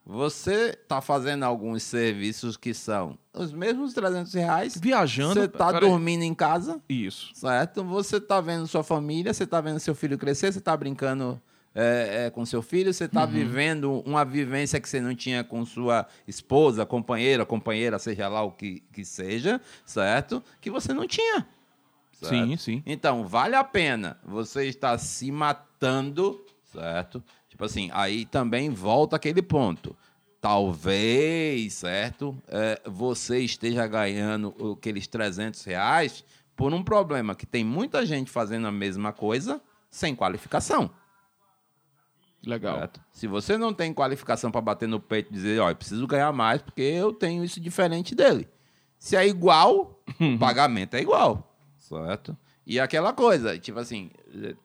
B: Você está fazendo alguns serviços que são os mesmos 300 reais.
A: Viajando.
B: Você está dormindo em casa.
A: Isso.
B: Certo? Você está vendo sua família, você está vendo seu filho crescer, você está brincando é, é, com seu filho, você está uhum. vivendo uma vivência que você não tinha com sua esposa, companheira, companheira, seja lá o que, que seja, certo? Que você não tinha.
A: Certo? Sim, sim.
B: Então, vale a pena você estar se matando, certo? Tipo assim, aí também volta aquele ponto. Talvez, certo? É, você esteja ganhando aqueles 300 reais por um problema que tem muita gente fazendo a mesma coisa sem qualificação.
A: Legal. Certo?
B: Se você não tem qualificação para bater no peito e dizer, ó, eu preciso ganhar mais porque eu tenho isso diferente dele. Se é igual, o pagamento é igual. Certo? E aquela coisa, tipo assim,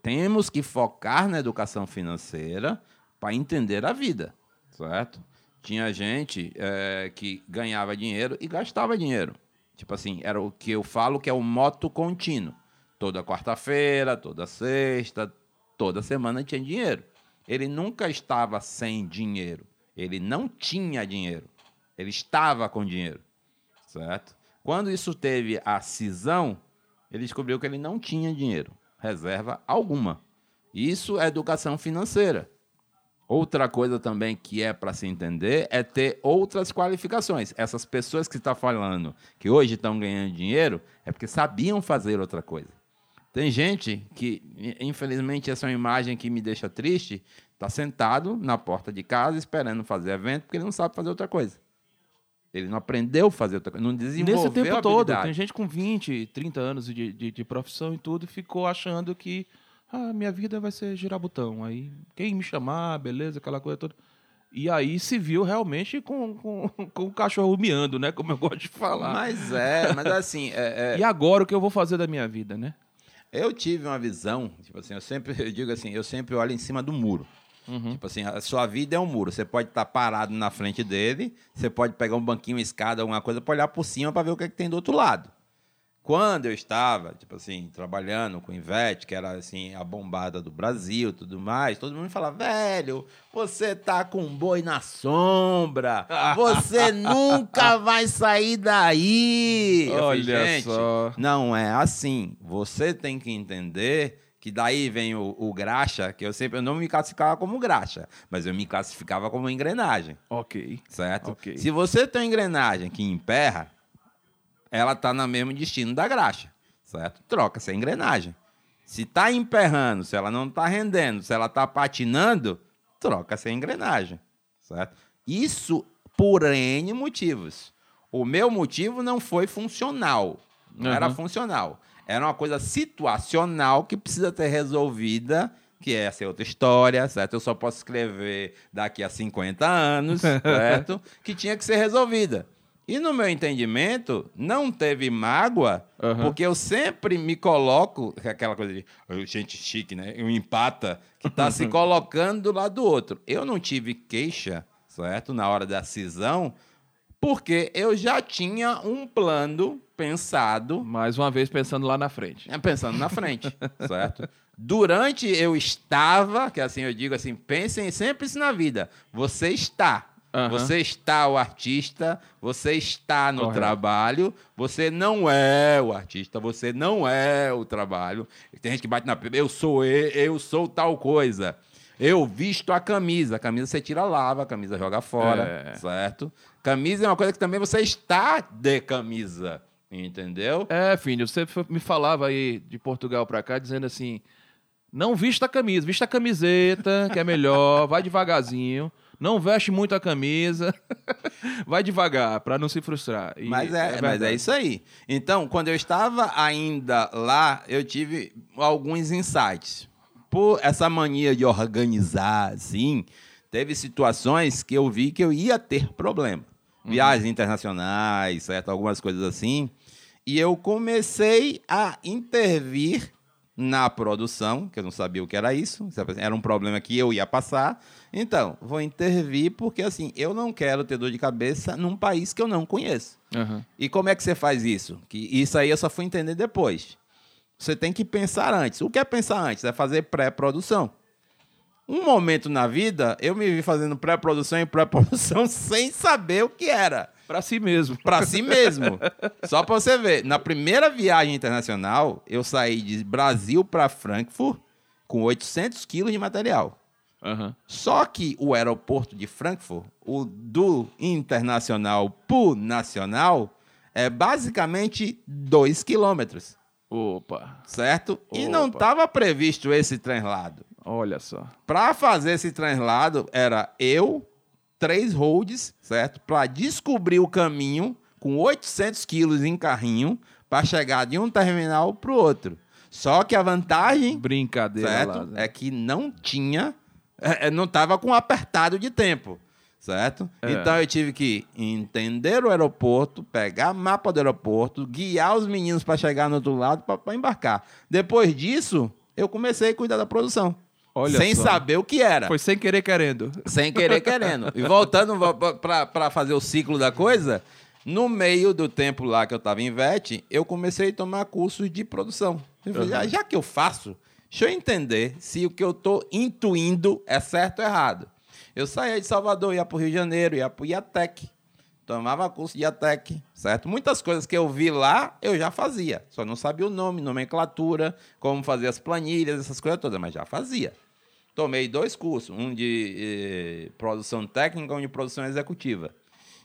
B: temos que focar na educação financeira para entender a vida, certo? Tinha gente é, que ganhava dinheiro e gastava dinheiro. Tipo assim, era o que eu falo que é o moto contínuo. Toda quarta-feira, toda sexta, toda semana tinha dinheiro. Ele nunca estava sem dinheiro. Ele não tinha dinheiro. Ele estava com dinheiro, certo? Quando isso teve a cisão, ele descobriu que ele não tinha dinheiro, reserva alguma. Isso é educação financeira. Outra coisa também que é para se entender é ter outras qualificações. Essas pessoas que estão falando que hoje estão ganhando dinheiro é porque sabiam fazer outra coisa. Tem gente que, infelizmente, essa é uma imagem que me deixa triste, está sentado na porta de casa esperando fazer evento porque ele não sabe fazer outra coisa. Ele não aprendeu a fazer outra coisa, não desenvolveu
A: Nesse tempo todo, tem gente com 20, 30 anos de, de, de profissão e tudo, ficou achando que ah, minha vida vai ser girar botão. Aí, quem me chamar, beleza, aquela coisa toda. E aí se viu realmente com, com, com o cachorro miando, né? Como eu gosto de falar.
B: Mas é, mas assim. É,
A: é... E agora o que eu vou fazer da minha vida, né?
B: Eu tive uma visão, tipo assim, eu sempre eu digo assim, eu sempre olho em cima do muro. Uhum. Tipo assim, a sua vida é um muro. Você pode estar tá parado na frente dele, você pode pegar um banquinho, uma escada, alguma coisa, para olhar por cima para ver o que, é que tem do outro lado. Quando eu estava, tipo assim, trabalhando com Ivete, que era assim a bombada do Brasil, tudo mais, todo mundo falava: "Velho, você tá com um boi na sombra. Você nunca vai sair daí".
A: Olha falei, só.
B: Não é assim. Você tem que entender que daí vem o, o, graxa, que eu sempre eu não me classificava como graxa, mas eu me classificava como engrenagem.
A: Ok.
B: Certo?
A: Okay.
B: Se você tem uma engrenagem que emperra, ela está no mesmo destino da graxa. Certo? Troca essa engrenagem. Se está emperrando, se ela não está rendendo, se ela está patinando, troca essa engrenagem. Certo? Isso por N motivos. O meu motivo não foi funcional. Não uhum. era funcional. Era uma coisa situacional que precisa ter resolvida, que é essa é outra história, certo? Eu só posso escrever daqui a 50 anos, certo? que tinha que ser resolvida. E no meu entendimento, não teve mágoa, uhum. porque eu sempre me coloco, aquela coisa de gente chique, né? Um empata, que está se colocando do lado do outro. Eu não tive queixa, certo? Na hora da cisão, porque eu já tinha um plano pensado.
A: Mais uma vez pensando lá na frente.
B: É, pensando na frente, certo? Durante eu estava, que assim eu digo assim, pensem sempre isso na vida. Você está. Uhum. Você está o artista, você está no Correto. trabalho, você não é o artista, você não é o trabalho. Tem gente que bate na eu sou eu, eu sou tal coisa. Eu visto a camisa. A camisa você tira lava, a camisa joga fora, é. certo? Camisa é uma coisa que também você está de camisa, entendeu?
A: É, filho, você me falava aí de Portugal pra cá dizendo assim: não vista a camisa, vista a camiseta, que é melhor, vai devagarzinho. Não veste muito a camisa, vai devagar para não se frustrar.
B: E mas é, é mas é isso aí. Então, quando eu estava ainda lá, eu tive alguns insights. Por essa mania de organizar, assim, teve situações que eu vi que eu ia ter problema. Uhum. Viagens internacionais, certo? Algumas coisas assim. E eu comecei a intervir na produção, que eu não sabia o que era isso, era um problema que eu ia passar. Então, vou intervir porque assim, eu não quero ter dor de cabeça num país que eu não conheço. Uhum. E como é que você faz isso? Que isso aí eu só fui entender depois. Você tem que pensar antes. O que é pensar antes? É fazer pré-produção. Um momento na vida, eu me vi fazendo pré-produção e pré-produção sem saber o que era.
A: Para si mesmo.
B: Para si mesmo. Só para você ver. Na primeira viagem internacional, eu saí de Brasil para Frankfurt com 800 quilos de material. Uhum. Só que o aeroporto de Frankfurt, o do internacional para nacional, é basicamente 2 quilômetros.
A: Opa.
B: Certo? Opa. E não estava previsto esse translado.
A: Olha só.
B: Para fazer esse translado, era eu, três holds, certo? Para descobrir o caminho com 800 quilos em carrinho para chegar de um terminal para o outro. Só que a vantagem,
A: brincadeira,
B: certo? é que não tinha, é, é não estava com apertado de tempo, certo? É. Então eu tive que entender o aeroporto, pegar mapa do aeroporto, guiar os meninos para chegar no outro lado para embarcar. Depois disso, eu comecei a cuidar da produção. Olha sem só. saber o que era.
A: Foi sem querer querendo.
B: Sem querer querendo. E voltando para fazer o ciclo da coisa, no meio do tempo lá que eu estava em VET, eu comecei a tomar cursos de produção. Falei, uhum. já que eu faço, deixa eu entender se o que eu estou intuindo é certo ou errado. Eu saía de Salvador, ia para o Rio de Janeiro, ia para o IATEC. Tomava curso de IATEC, certo? Muitas coisas que eu vi lá, eu já fazia. Só não sabia o nome, nomenclatura, como fazer as planilhas, essas coisas todas, mas já fazia. Tomei dois cursos, um de eh, produção técnica e um de produção executiva.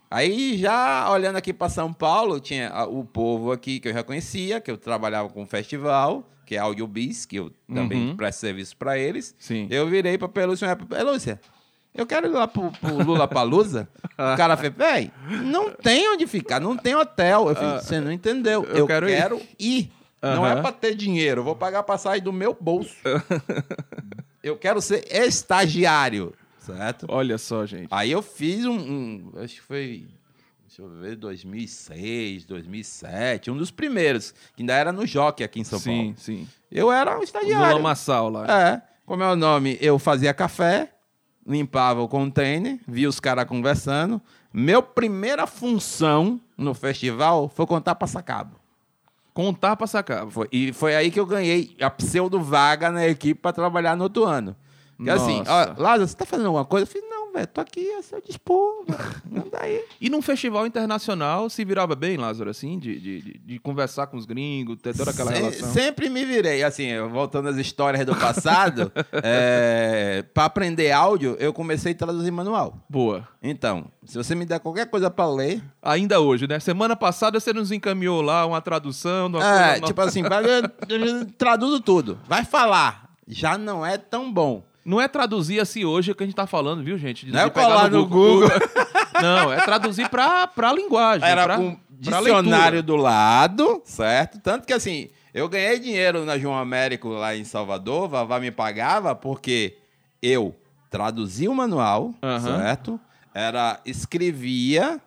B: Aí, já olhando aqui para São Paulo, tinha o povo aqui que eu já conhecia, que eu trabalhava com um festival, que é AudioBiz, que eu também uhum. presto serviço para eles. Sim. Eu virei para Pelúcia e Pelúcia, eu quero ir lá pro, pro Lula Palusa. o cara fez, véi, não tem onde ficar, não tem hotel. Eu falei, ah, você não entendeu. Eu, eu quero, quero, ir. ir. Uhum. Não é para ter dinheiro, eu vou pagar a passagem do meu bolso. eu quero ser estagiário, certo?
A: Olha só, gente.
B: Aí eu fiz um, um acho que foi deixa eu ver, 2006, 2007, um dos primeiros, que ainda era no Jockey aqui em São
A: sim,
B: Paulo.
A: Sim, sim.
B: Eu era um estagiário.
A: Lula Massal lá.
B: É. Como é o nome? Eu fazia café, limpava o container, via os caras conversando. Meu primeira função no festival foi contar passacabo.
A: Contar passacabo.
B: Foi, e foi aí que eu ganhei a pseudo vaga na equipe para trabalhar no outro ano. Que assim, ó, Lázaro, você tá fazendo alguma coisa? Eu falei, não, velho, tô aqui a seu dispor, não daí.
A: E num festival internacional se virava bem, Lázaro, assim, de, de, de, de conversar com os gringos, ter toda aquela Se, relação?
B: Sempre me virei, assim, voltando às histórias do passado, é, para aprender áudio, eu comecei a traduzir manual.
A: Boa.
B: Então, se você me der qualquer coisa para ler...
A: Ainda hoje, né? Semana passada você nos encaminhou lá uma tradução... Uma
B: é, tipo assim, traduzo tudo. Vai falar, já não é tão bom.
A: Não é traduzir assim hoje que a gente tá falando, viu, gente?
B: De, não é colar no, no Google. Google.
A: não, é traduzir pra, pra linguagem.
B: Era
A: pra,
B: um dicionário do lado, certo? Tanto que assim, eu ganhei dinheiro na João Américo lá em Salvador, Vavá me pagava porque eu traduzia o manual, uhum. certo? Era, escrevia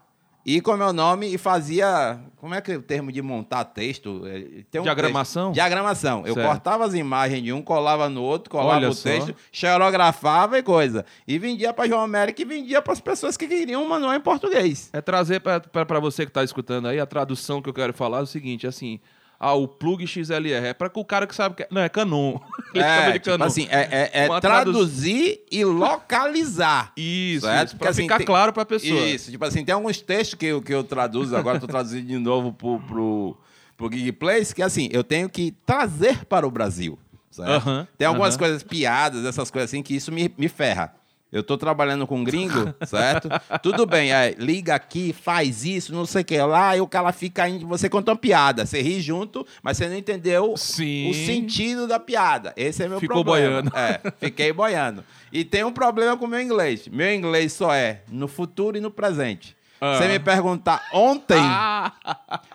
B: e com meu nome e fazia. Como é que é o termo de montar texto?
A: É, tem um Diagramação?
B: Texto, diagramação. Eu certo. cortava as imagens de um, colava no outro, colava Olha o texto, só. xerografava e coisa. E vendia para João América e vendia para as pessoas que queriam um manual em português.
A: É trazer para você que está escutando aí a tradução que eu quero falar é o seguinte: assim, ah, o plug XLR. É para o cara que sabe que é. Não, é Canon.
B: É, tipo Canon. assim, é, é, é traduzir e localizar.
A: Isso, certo? isso para assim, ficar tem... claro para a pessoa.
B: Isso, tipo assim, tem alguns textos que eu, que eu traduzo, agora estou traduzindo de novo pro, pro, pro Gig Place, que assim, eu tenho que trazer para o Brasil. certo? Tem algumas coisas, piadas, essas coisas assim, que isso me, me ferra. Eu tô trabalhando com um gringo, certo? Tudo bem, é, liga aqui, faz isso, não sei o que lá, e o cara fica aí, você conta uma piada, você ri junto, mas você não entendeu
A: Sim.
B: o sentido da piada. Esse é meu
A: Ficou
B: problema.
A: boiando.
B: É, fiquei boiando. E tem um problema com o meu inglês. Meu inglês só é no futuro e no presente.
A: Ah.
B: Você me perguntar ontem,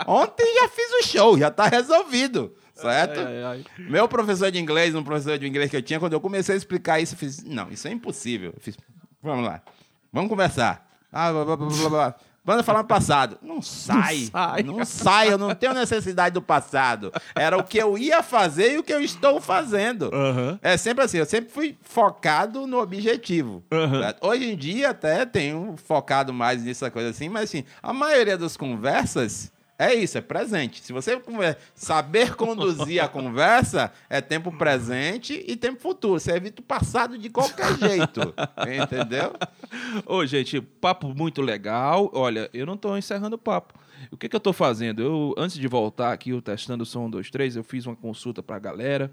B: ontem já fiz o show, já tá resolvido. Certo?
A: Ai, ai, ai.
B: Meu professor de inglês, um professor de inglês que eu tinha, quando eu comecei a explicar isso, eu fiz, não, isso é impossível. Eu fiz, vamos lá, vamos conversar. Ah, blá, blá, blá, blá, blá. Vamos falar no passado. Não sai,
A: sai.
B: não sai, eu não tenho necessidade do passado. Era o que eu ia fazer e o que eu estou fazendo.
A: Aham.
B: É sempre assim, eu sempre fui focado no objetivo. Certo? Hoje em dia até tenho focado mais nisso, coisa assim, mas assim, a maioria das conversas é isso, é presente. Se você conver- saber conduzir a conversa, é tempo presente e tempo futuro. Você evita o passado de qualquer jeito. Entendeu?
A: Ô, gente, papo muito legal. Olha, eu não tô encerrando o papo. O que, que eu tô fazendo? Eu, antes de voltar aqui, o Testando o Som 1, 2, 3, eu fiz uma consulta pra galera.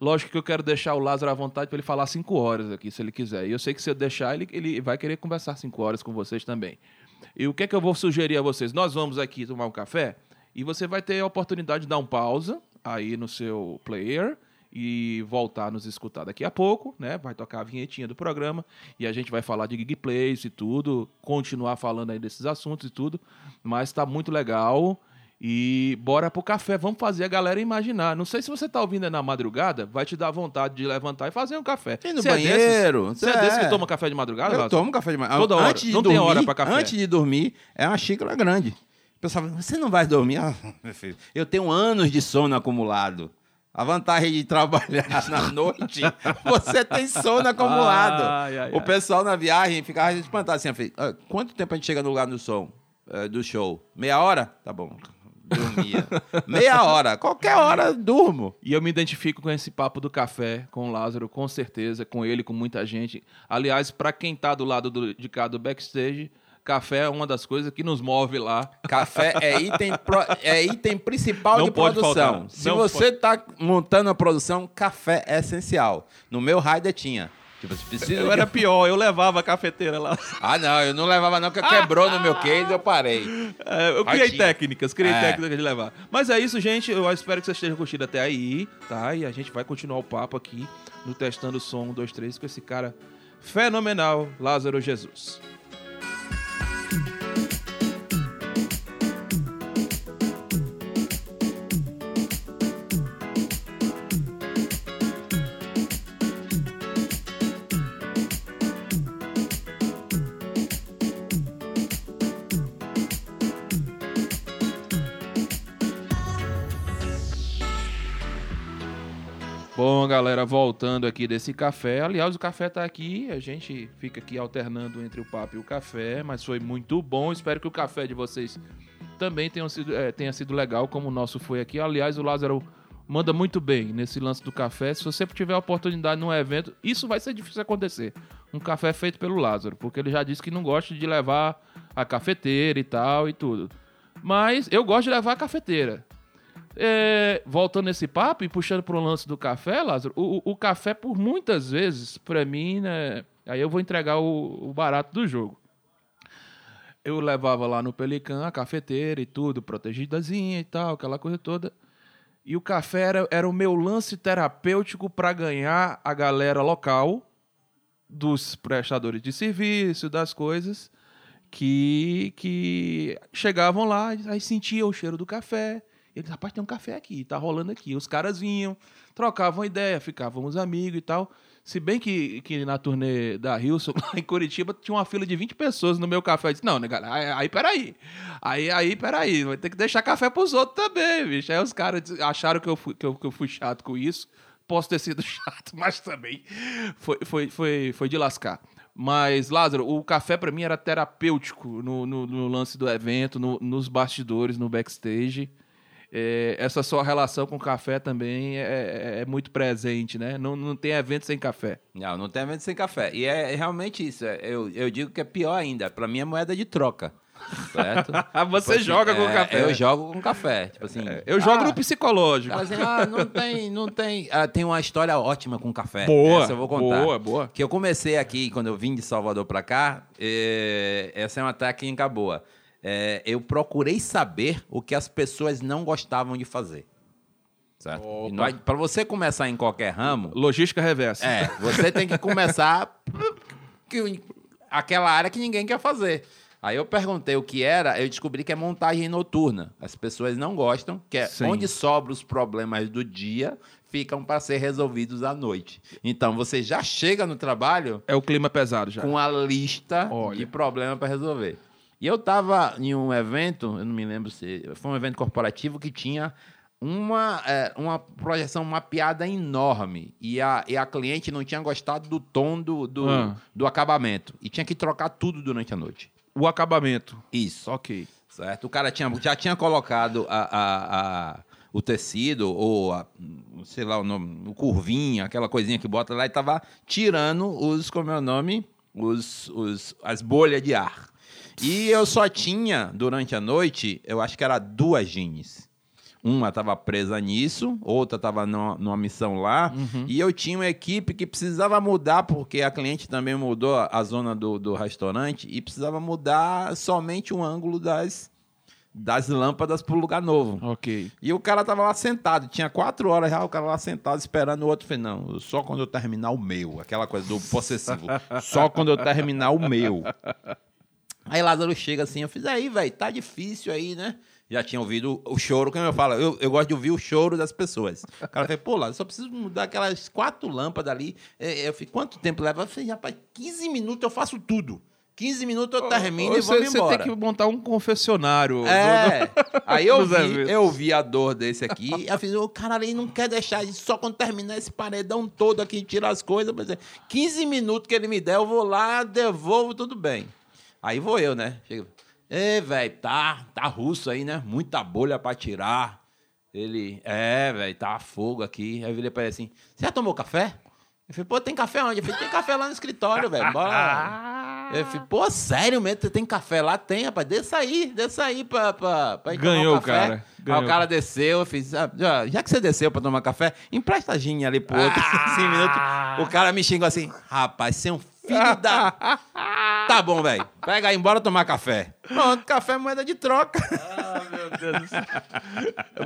A: Lógico que eu quero deixar o Lázaro à vontade para ele falar cinco horas aqui, se ele quiser. E eu sei que se eu deixar, ele, ele vai querer conversar cinco horas com vocês também. E o que é que eu vou sugerir a vocês? Nós vamos aqui tomar um café e você vai ter a oportunidade de dar um pausa aí no seu player e voltar a nos escutar daqui a pouco, né? Vai tocar a vinhetinha do programa e a gente vai falar de gig plays e tudo, continuar falando aí desses assuntos e tudo, mas tá muito legal. E bora pro café, vamos fazer a galera imaginar. Não sei se você tá ouvindo na madrugada, vai te dar vontade de levantar e fazer um café.
B: Ir no
A: Você é
B: banheiro,
A: desses- Você é
B: é.
A: desse que toma café de madrugada,
B: Eu tomo café de manhã.
A: Toda hora.
B: Antes de
A: Não tem
B: dormir,
A: hora pra café.
B: Antes de dormir, é uma xícara grande. O pessoal fala, você não vai dormir? Ah, eu tenho anos de sono acumulado. A vantagem de trabalhar na noite, você tem sono acumulado.
A: Ai, ai,
B: o
A: ai.
B: pessoal na viagem ficava espantado assim, falei, "Ah, quanto tempo a gente chega no lugar do som, eh, do show? Meia hora? Tá bom. Dormia. Meia hora. Qualquer hora, durmo.
A: E eu me identifico com esse papo do café, com o Lázaro, com certeza, com ele, com muita gente. Aliás, para quem tá do lado do- de cá do backstage, café é uma das coisas que nos move lá.
B: Café é item, pro- é item principal
A: Não
B: de produção.
A: faltar.
B: Se você está montando a produção, café é essencial. No meu Raider tinha. Tipo, você precisa
A: Eu era pior, eu levava a cafeteira lá.
B: Ah, não, eu não levava não, porque quebrou no meu case eu parei.
A: É, eu criei técnicas, criei
B: É.
A: técnicas de levar. Mas é isso, gente. Eu espero que vocês estejam curtindo até aí, tá? E a gente vai continuar o papo aqui no Testando o Som 1, 2, 3 com esse cara fenomenal, Lázaro Jesus. Bom, galera, voltando aqui desse café. Aliás, o café tá aqui, a gente fica aqui alternando entre o papo e o café, mas foi muito bom. Espero que o café de vocês também tenha sido, eh, tenha sido legal, como o nosso foi aqui. Aliás, o Lázaro manda muito bem nesse lance do café. Se você tiver a oportunidade num evento, isso vai ser difícil acontecer. Um café feito pelo Lázaro, porque ele já disse que não gosta de levar a cafeteira e tal e tudo. Mas eu gosto de levar a cafeteira. É, voltando nesse papo e puxando para o lance do café, Lázaro, o, o- café, por muitas vezes, para mim, né? Aí eu vou entregar o, o barato do jogo. Eu levava lá no Pelican a cafeteira e tudo, protegidazinha e tal, aquela coisa toda. E o café era, era o meu lance terapêutico para ganhar a galera local, dos prestadores de serviço, das coisas, que, que chegavam lá, aí sentiam o cheiro do café. Eles, rapaz, tem um café aqui, tá rolando aqui. Os caras vinham, trocavam ideia, ficávamos amigos e tal. Se bem que, que na turnê da Hilson, em Curitiba, tinha uma fila de 20 pessoas no meu café. Eu disse, não, né, galera, aí, aí peraí. Aí, aí, peraí, vai ter que deixar café pros outros também, bicho. Aí os caras acharam que eu, fui, que, eu, que eu fui chato com isso. Posso ter sido chato, mas também foi, foi, foi, foi de lascar. Mas, Lázaro, o café pra mim era terapêutico no, no, no lance do evento, no- nos bastidores, no backstage. É, essa sua relação com o café também é, é- é muito presente, né? Não, não tem evento sem café.
B: Não, não tem evento sem café. E é realmente isso. é- Eu, eu digo que é pior ainda. Pra mim é moeda de troca. Certo?
A: Você
B: Tipo assim,
A: joga com
B: é,
A: café.
B: Eu jogo com café. Tipo assim.
A: Eu jogo
B: ah,
A: no psicológico.
B: Assim, ah, não tem, não tem. Ah, tem uma história ótima com café.
A: Boa,
B: Essa eu vou contar.
A: boa, boa.
B: Que eu comecei aqui, quando eu vim de Salvador pra cá, eh, essa é uma técnica boa. Eh, eu procurei saber o que as pessoas não gostavam de fazer. Certo? Pra você começar em qualquer ramo,
A: Logística reversa.
B: é, você tem que começar que- aquela área que ninguém quer fazer. Aí eu perguntei o que era, eu descobri que é montagem noturna. As pessoas não gostam, que é
A: Sim.
B: onde sobram os problemas do dia, ficam para ser resolvidos à noite. Então você já chega no trabalho
A: É o clima pesado já.
B: com a lista
A: Olha.
B: de problemas para resolver. E eu estava em um evento, eu não me lembro se foi um evento corporativo que tinha uma, é, uma projeção mapeada enorme e a, e a cliente não tinha gostado do tom do, do,
A: Ah.
B: do acabamento e tinha que trocar tudo durante a noite.
A: O acabamento.
B: Isso.
A: Ok.
B: Certo? O cara tinha, já tinha colocado a, a- a- o tecido, ou a, sei lá o nome, o curvinho, aquela coisinha que bota lá, e tava tirando os, como é o nome? Os, os, as bolhas de ar. E eu só tinha, durante a noite, eu acho que era duas jeans. Uma estava presa nisso, outra estava numa, numa missão lá. E eu tinha uma equipe que precisava mudar, porque a cliente também mudou a, zona do, do restaurante e precisava mudar somente o ângulo das, das lâmpadas para o lugar novo.
A: Ok.
B: E o cara tava lá sentado, tinha quatro horas já, o cara lá sentado esperando o outro. Falei, não, só quando eu terminar o meu. Aquela coisa do possessivo. só quando eu terminar o meu. Aí Lázaro chega assim, eu fiz, aí, velho, tá difícil aí, né? Já tinha ouvido o choro, como eu falo, eu, eu gosto de ouvir o choro das pessoas. O cara falou, pô, Lázaro, só preciso mudar aquelas quatro lâmpadas ali. É, Eu falei, quanto tempo leva? Eu falei, rapaz, 15 minutos eu faço tudo. 15 minutos eu termino e
A: Você,
B: vamos
A: você
B: embora.
A: tem que montar um confessionário.
B: É. Aí eu vi, eu vi a dor desse aqui. Eu fiz, o cara ali não quer deixar só quando terminar esse paredão todo aqui, tirar as coisas. Mas é 15 minutos que ele me der, eu vou lá, devolvo, tudo bem. Aí vou eu, né? Chego, Ê, velho, tá, tá russo aí, né? Muita bolha pra tirar. Ele, é, velho, tá fogo aqui. Aí eu virei pra ele assim: Você já tomou café? Eu falei, pô, tem café onde? Eu falei, tem café lá no escritório, velho. Bora. Eu falei, pô, sério mesmo? Você tem café lá? Tem, rapaz. Desça aí, desça aí pra, pra, pra ir tomar
A: Ganhou
B: um
A: o
B: café.
A: cara,
B: Aí
A: ganhou.
B: o cara desceu, eu fiz, ah, já, que você desceu pra tomar café, empresta a ginha ali pro outro, cinco minutos. O cara me xingou assim, rapaz, você é um filho da... Tá bom, velho. Pega aí, embora tomar café. Pronto, café é moeda de troca.
A: Ah, meu Deus do céu.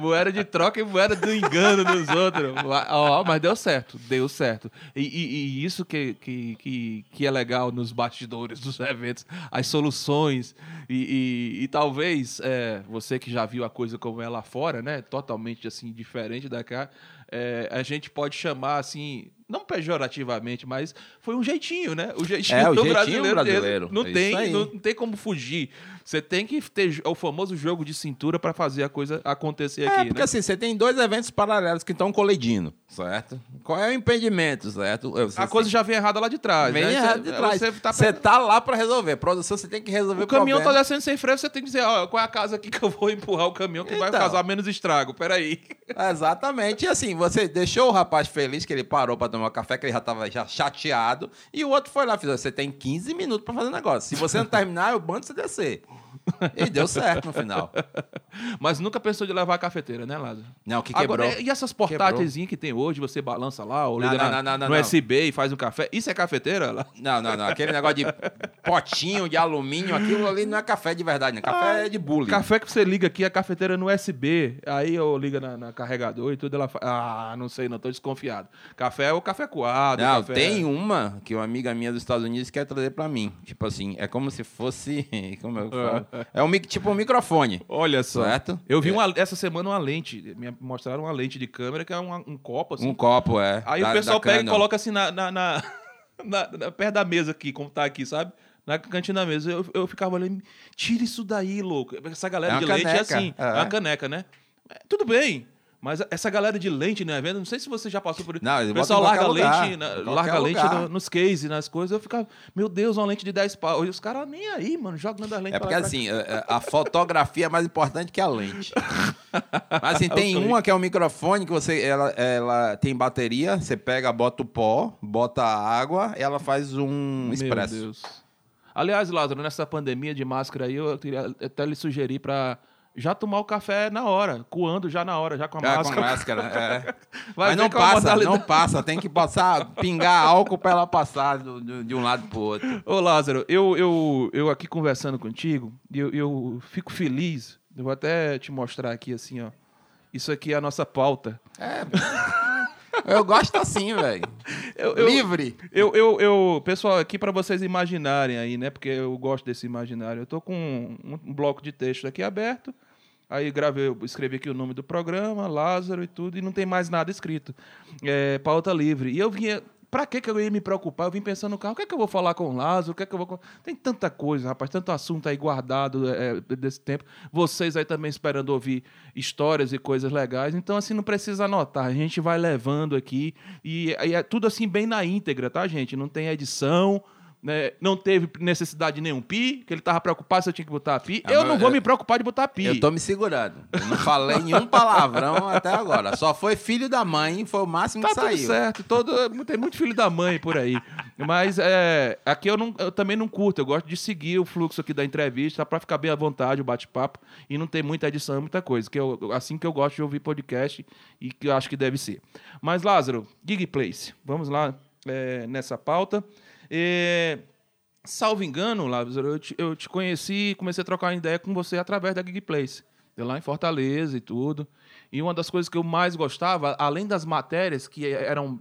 A: moeda de troca e moeda do engano dos outros. Ó, mas deu certo, deu certo. E, e- e isso que, que, que, que é legal nos bastidores dos eventos, as soluções. E, e- e talvez é, você que já viu a coisa como é lá fora, né? Totalmente assim, diferente da cá. é, a gente pode chamar assim, não pejorativamente, mas foi um jeitinho, né? O jeitinho
B: É, o
A: do
B: jeitinho
A: brasileiro.
B: brasileiro.
A: Não
B: É
A: tem, não, não tem como fugir. Você tem que ter o famoso jogo de cintura para fazer a coisa acontecer
B: É,
A: aqui,
B: porque
A: né?
B: assim, você tem dois eventos paralelos que estão colidindo, certo? Qual é o impedimento, certo? Você-
A: A coisa já vem errada lá de trás,
B: Vem
A: né?
B: errado
A: Você-
B: de trás.
A: Você
B: Você
A: tá
B: tá, lá pra resolver. Produção, você tem que resolver
A: O caminhão tá
B: problema.
A: descendo sem freio, você tem que dizer, ó, qual é a casa aqui que eu vou empurrar o caminhão que vai
B: Então.
A: causar menos estrago. Peraí.
B: Exatamente. E assim, você deixou o rapaz feliz que ele parou pra tomar café, que ele já tava já chateado, e o outro foi lá e fez: você tem 15 minutos pra fazer negócio. Se você não terminar, eu mando você descer. E deu certo no final.
A: Mas nunca pensou de levar a cafeteira, né, Lázaro?
B: Não, que quebrou.
A: Agora, e essas portáteis que tem hoje, você balança lá, ou liga
B: não,
A: na-
B: não,
A: no
B: não.
A: USB e faz um café. Isso é cafeteira? lá?
B: Não, não, não. Aquele negócio de potinho de alumínio, aquilo ali não é café de verdade, né? Café é de bullying.
A: Café que você liga aqui, a cafeteira no USB. Aí eu liga na, na carregador e tudo, ela fala, ah, não sei, não, tô desconfiado. Café é o café coado.
B: Não,
A: café...
B: tem uma que uma amiga minha dos Estados Unidos quer trazer pra mim. Tipo assim, é como se fosse. Como eu falo? É um, mic- tipo um microfone.
A: Olha só.
B: Certo?
A: Eu vi uma, essa semana uma lente, me mostraram uma lente de câmera que é uma- um copo assim.
B: Um copo, é.
A: Aí
B: da-
A: o pessoal pega e
B: Canon.
A: coloca assim na, na, na- na- perto da mesa aqui, como tá aqui, sabe? Na cantina da mesa. Eu, eu ficava olhando, tira isso daí, louco. Essa galera
B: É
A: de lente é
B: caneca,
A: assim, é.
B: é.
A: uma caneca, né? É, tudo bem. Mas essa galera de lente no evento, não sei se você já passou por isso.
B: Não,
A: o pessoal larga
B: lugar,
A: lente, na-
B: qualquer
A: larga lente no- nos cases, nas coisas. Eu ficava, meu Deus, uma lente de 10 pau. E os caras nem aí, mano, jogando as lentes
B: É porque
A: lá
B: assim, é- é- a fotografia é mais importante que a lente. Mas assim, tem
A: Ok.
B: uma que é um microfone que você, ela, ela tem bateria, você pega, bota o pó, bota a água, ela faz um
A: Meu
B: expresso.
A: Deus. Aliás, Lázaro, nessa pandemia de máscara aí, eu queria até lhe sugerir para já tomar o café na hora, coando já na hora, já com a
B: É,
A: máscara.
B: com máscara, é. Mas não
A: é
B: passa, não passa. Tem que passar, pingar álcool pra ela passar do- do- de um lado pro outro.
A: Ô, Lázaro, eu, eu, eu aqui conversando contigo, eu, eu fico feliz. Eu vou até te mostrar aqui assim, ó. Isso aqui é a nossa pauta.
B: Eu gosto assim, velho. Livre.
A: Eu, eu, eu, pessoal, aqui para vocês imaginarem aí, né? Porque eu gosto desse imaginário. Eu tô com um, um bloco de texto aqui aberto. Aí gravei, escrevi aqui o nome do programa, Lázaro e tudo, e não tem mais nada escrito. É, pauta livre. E eu vinha. Pra que, eu ia me preocupar? Eu vim pensando no carro, o que é que eu vou falar com o Lázaro? O que é que eu vou. Tem tanta coisa, rapaz, tanto assunto aí guardado é, desse tempo. Vocês aí também esperando ouvir histórias e coisas legais. Então, assim, não precisa anotar. A gente vai levando aqui. E, e é tudo assim, bem na íntegra, tá, gente? Não tem edição. Né? Não teve necessidade de nenhum pi, que ele tava preocupado se eu tinha que botar pi.
B: Ah,
A: eu não vou
B: eu-
A: me preocupar de botar pi.
B: Eu tô me segurando. Eu não falei nenhum palavrão até agora. Só foi filho da mãe, foi o máximo
A: Tá
B: que saiu.
A: tudo certo. Todo, tem muito filho da mãe por aí. Mas é, aqui eu, não, eu também não curto. Eu gosto de seguir o fluxo aqui da entrevista para ficar bem à vontade, o bate-papo. E não ter muita edição, muita coisa. Que eu, assim que eu gosto de ouvir podcast e que eu acho que deve ser. Mas, Lázaro, Gig Place. Vamos lá é, nessa pauta. É, salvo engano, Lázaro, eu te, eu te conheci e comecei a trocar ideia com você através da Gig Place. Eu lá em Fortaleza e tudo. E uma das coisas que eu mais gostava, além das matérias que eram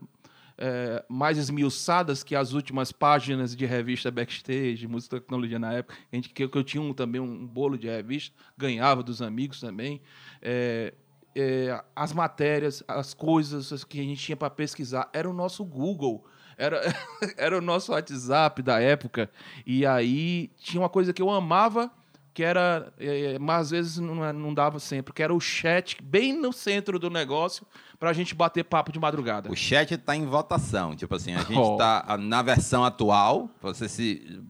A: é, mais esmiuçadas que as últimas páginas de revista Backstage, Música Tecnologia na época, a gente, que eu tinha um, também um bolo de revista, ganhava dos amigos também. É, é, as matérias, as coisas que a gente tinha para pesquisar, era o nosso Google. Era, era o nosso WhatsApp da época. E aí tinha uma coisa que eu amava, que era, é, mas às vezes não, não dava sempre, que era o chat bem no centro do negócio pra gente bater papo de madrugada.
B: O chat tá em votação. Tipo assim, a gente
A: Oh.
B: tá ah, na versão atual, você se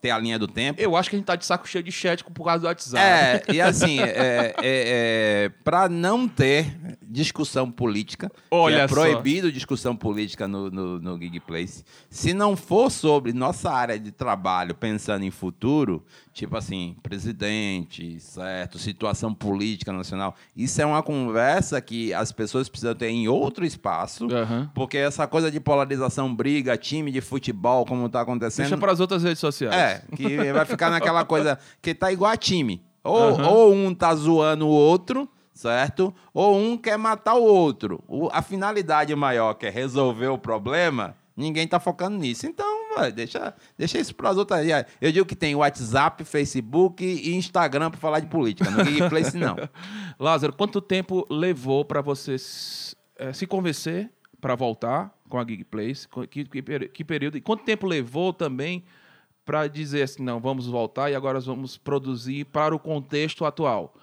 B: ter a linha do tempo.
A: Eu acho que a gente tá de saco cheio de chat por causa do WhatsApp.
B: É, e assim, é, é, é, para não ter discussão política, que
A: Olha
B: é
A: só.
B: proibido discussão política no, no, no Gig Place, se não for sobre nossa área de trabalho, pensando em futuro, tipo assim, presidente, certo, situação política nacional, isso é uma conversa que as pessoas precisam ter em outro espaço,
A: Aham.
B: porque essa coisa de polarização, briga, time de futebol, como tá acontecendo...
A: Deixa para as outras redes sociais.
B: É, que vai ficar naquela coisa que tá igual a time. Ou,
A: Aham.
B: ou um tá zoando o outro, certo? Ou um quer matar o outro. O- a finalidade maior, que é resolver o problema, ninguém tá focando nisso. Então, vai, deixa, deixa isso pras outras. Eu digo que tem WhatsApp, Facebook e Instagram pra falar de política. Gig Place, não.
A: Lázaro, quanto tempo levou para você eh, se convencer para voltar com a Gig Place? Que, que, que período? E quanto tempo levou também para dizer assim, não, vamos voltar e agora vamos produzir para o contexto atual?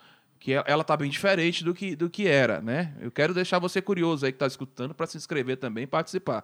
A: Que e- ela está bem diferente do que, do que era, né? Eu quero deixar você curioso aí que está escutando para se inscrever também e participar.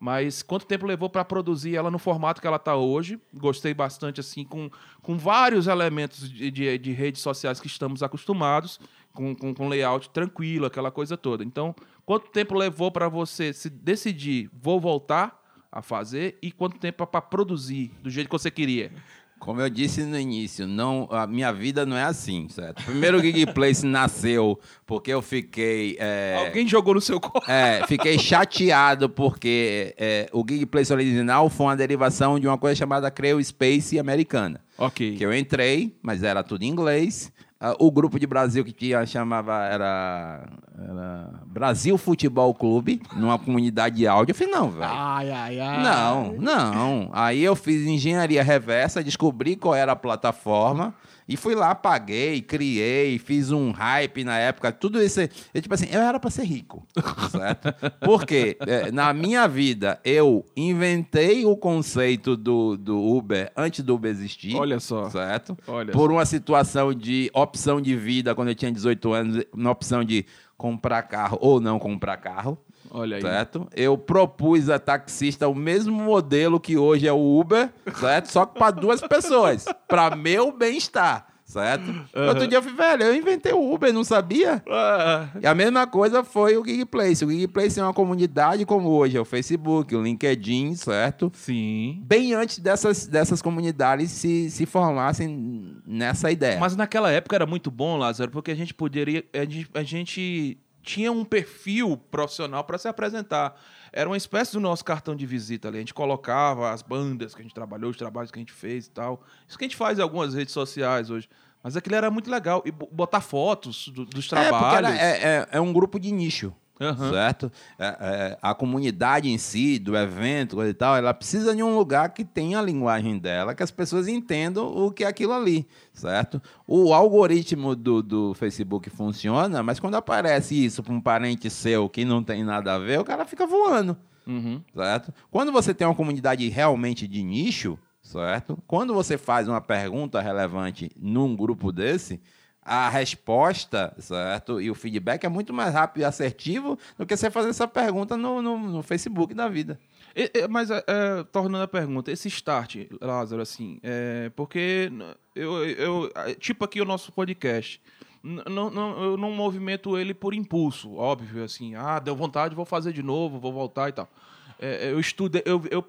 A: Mas quanto tempo levou para produzir ela no formato que ela está hoje? Gostei bastante, assim, com, com vários elementos de, de, de redes sociais que estamos acostumados, com, com, com layout tranquilo, aquela coisa toda. Então, quanto tempo levou para você se decidir, vou voltar a fazer, e quanto tempo para produzir do jeito que você queria?
B: Como eu disse no início, não, a minha vida não é assim, certo? Primeiro o Gig Place nasceu porque eu fiquei... é,
A: Alguém jogou no seu colo?
B: É, fiquei chateado porque é, o Gig Place original foi uma derivação de uma coisa chamada Creo Space americana.
A: Ok.
B: Que eu entrei, mas era tudo em inglês. Ah, o grupo de Brasil que tinha chamava era, era Brasil Futebol Clube, numa comunidade de áudio. Eu falei, não, velho.
A: Ai, ai, ai.
B: Não, não. Aí eu fiz engenharia reversa, descobri qual era a plataforma e fui lá, paguei, criei, fiz um hype na época. Tudo isso. Eu, tipo assim, eu era pra ser rico, certo? Porque é, na minha vida eu inventei o conceito do, do Uber antes do Uber existir.
A: Olha só.
B: Certo?
A: Olha
B: Por uma situação de opção de vida, quando eu tinha 18 anos, na opção de comprar carro ou não comprar carro.
A: Olha aí.
B: Certo? Eu propus a taxista o mesmo modelo que hoje é o Uber, certo? Só que para duas pessoas, para meu bem-estar, certo? Uhum. Outro dia eu fui, velho, eu inventei o Uber, não sabia? Uhum. E a mesma coisa foi o Gig Place. O Gig Place é uma comunidade como hoje, é o Facebook, o LinkedIn, certo?
A: Sim.
B: Bem antes dessas, dessas comunidades se, se formassem nessa ideia.
A: Mas naquela época era muito bom, Lázaro, porque a gente poderia. A gente, a gente tinha um perfil profissional para se apresentar. Era uma espécie do nosso cartão de visita ali. A gente colocava as bandas que a gente trabalhou, os trabalhos que a gente fez e tal. Isso que a gente faz em algumas redes sociais hoje. Mas aquilo era muito legal. E botar fotos do, dos trabalhos.
B: É, é, é, é um grupo de nicho. Uhum. Certo? É, é, a comunidade em si, do evento e tal, ela precisa de um lugar que tenha a linguagem dela, que as pessoas entendam o que é aquilo ali, certo? O algoritmo do, do Facebook funciona, mas quando aparece isso para um parente seu que não tem nada a ver, o cara fica voando, uhum. certo? Quando você tem uma comunidade realmente de nicho, certo? Quando você faz uma pergunta relevante num grupo desse, a resposta, certo? E o feedback é muito mais rápido e assertivo do que você fazer essa pergunta no, no, no Facebook da vida.
A: E, e, mas, é, é, tornando a pergunta, esse start, Lázaro, assim, é, porque eu, eu, tipo aqui o nosso podcast, não, não, eu não movimento ele por impulso, óbvio, assim, ah, deu vontade, vou fazer de novo, vou voltar e tal. É, eu estudo, eu, eu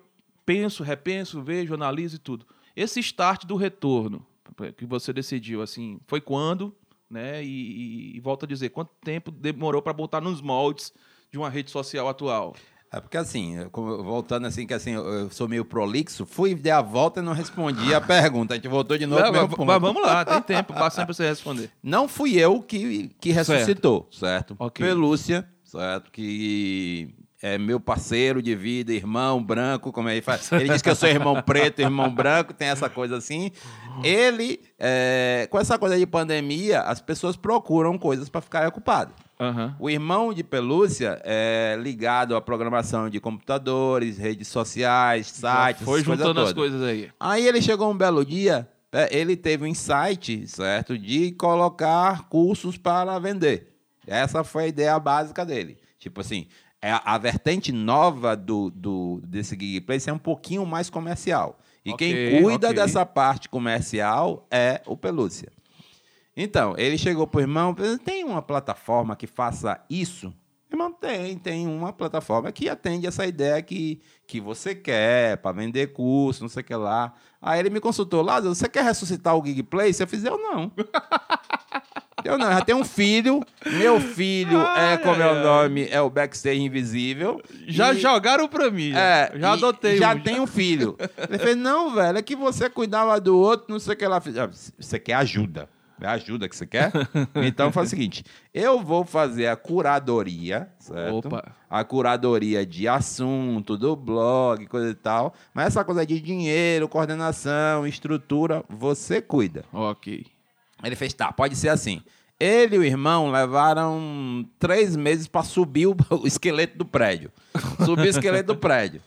A: penso, repenso, vejo, analiso e tudo. Esse start do retorno, que você decidiu, assim, foi quando, né? E, e, e volto a dizer, quanto tempo demorou para botar nos moldes de uma rede social atual?
B: É porque assim, voltando assim, que assim, eu sou meio prolixo, fui dar a volta e não respondi a pergunta. A gente voltou de novo. Não,
A: mas, mas, vamos lá, tem tempo, basta para você responder.
B: Não fui eu que, que ressuscitou, certo? certo? Okay. Pelúcia, certo? Que é meu parceiro de vida, irmão branco, como ele faz. Ele diz que eu sou irmão preto, irmão branco, tem essa coisa assim. Ele, é, com essa coisa de pandemia, as pessoas procuram coisas para ficar ocupado. Uhum. O irmão de pelúcia é ligado à programação de computadores, redes sociais, sites. Já
A: foi juntando as coisas aí.
B: Aí ele chegou um belo dia, é, ele teve um insight, certo, de colocar cursos para vender. Essa foi a ideia básica dele. Tipo assim, é a vertente nova do, do, desse Gig Place é um pouquinho mais comercial. E okay, quem cuida okay. dessa parte comercial é o Pelúcia. Então, ele chegou para o irmão, tem uma plataforma que faça isso? Irmão, tem, tem uma plataforma que atende essa ideia que, que você quer, para vender curso, não sei o que lá. Aí ele me consultou, Lázaro, você quer ressuscitar o Gig Place? Eu fiz, eu não. Eu não, já tenho um filho. Meu filho ai, é, como é o nome, é o Backstage Invisível.
A: Já e, jogaram pra mim. É, já adotei
B: Já um, tem um filho. Ele fez, não, velho, é que você cuidava do outro, não sei o que fez. Ah, você quer ajuda. É ajuda que você quer? Então faz o seguinte: eu vou fazer a curadoria, certo? Opa. A curadoria de assunto, do blog, coisa e tal. Mas essa coisa de dinheiro, coordenação, estrutura, você cuida.
A: Ok.
B: Ele fez, tá, pode ser assim. Ele e o irmão levaram três meses para subir o, o, esqueleto do prédio. Subir o esqueleto do prédio.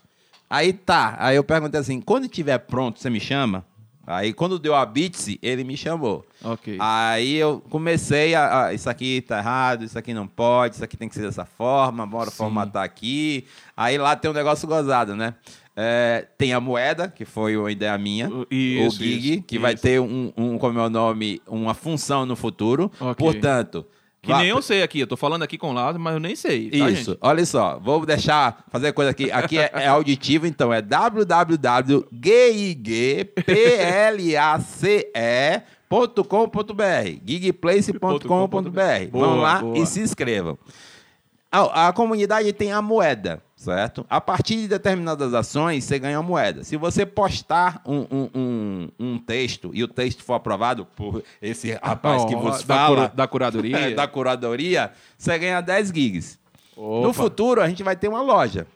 B: Aí tá. Aí eu perguntei assim: quando estiver pronto, você me chama? Aí quando deu a Bitsy, ele me chamou.
A: Ok.
B: Aí eu comecei a, a, Isso aqui tá errado, isso aqui não pode, isso aqui tem que ser dessa forma, bora Sim. formatar aqui. Aí lá tem um negócio gozado, né? É, tem a moeda, que foi uma ideia minha. Isso, o Gig, isso, que isso. vai ter um, um, como é o nome, uma função no futuro. Okay. Portanto.
A: Que nem eu sei aqui, eu tô falando aqui com o lado, mas eu nem sei.
B: Tá, Isso, gente? olha só, vou deixar fazer coisa aqui. Aqui é, é auditivo, então é www.gigplace.com.br gigplace.com.br Vão lá boa. e se inscrevam. A, a comunidade tem a moeda certo? A partir de determinadas ações, você ganha uma moeda. Se você postar um, um, um, um texto e o texto for aprovado por esse rapaz oh, que vos
A: da
B: fala...
A: da curadoria?
B: Da curadoria, você ganha 10 gigs. Opa. No futuro, a gente vai ter uma loja.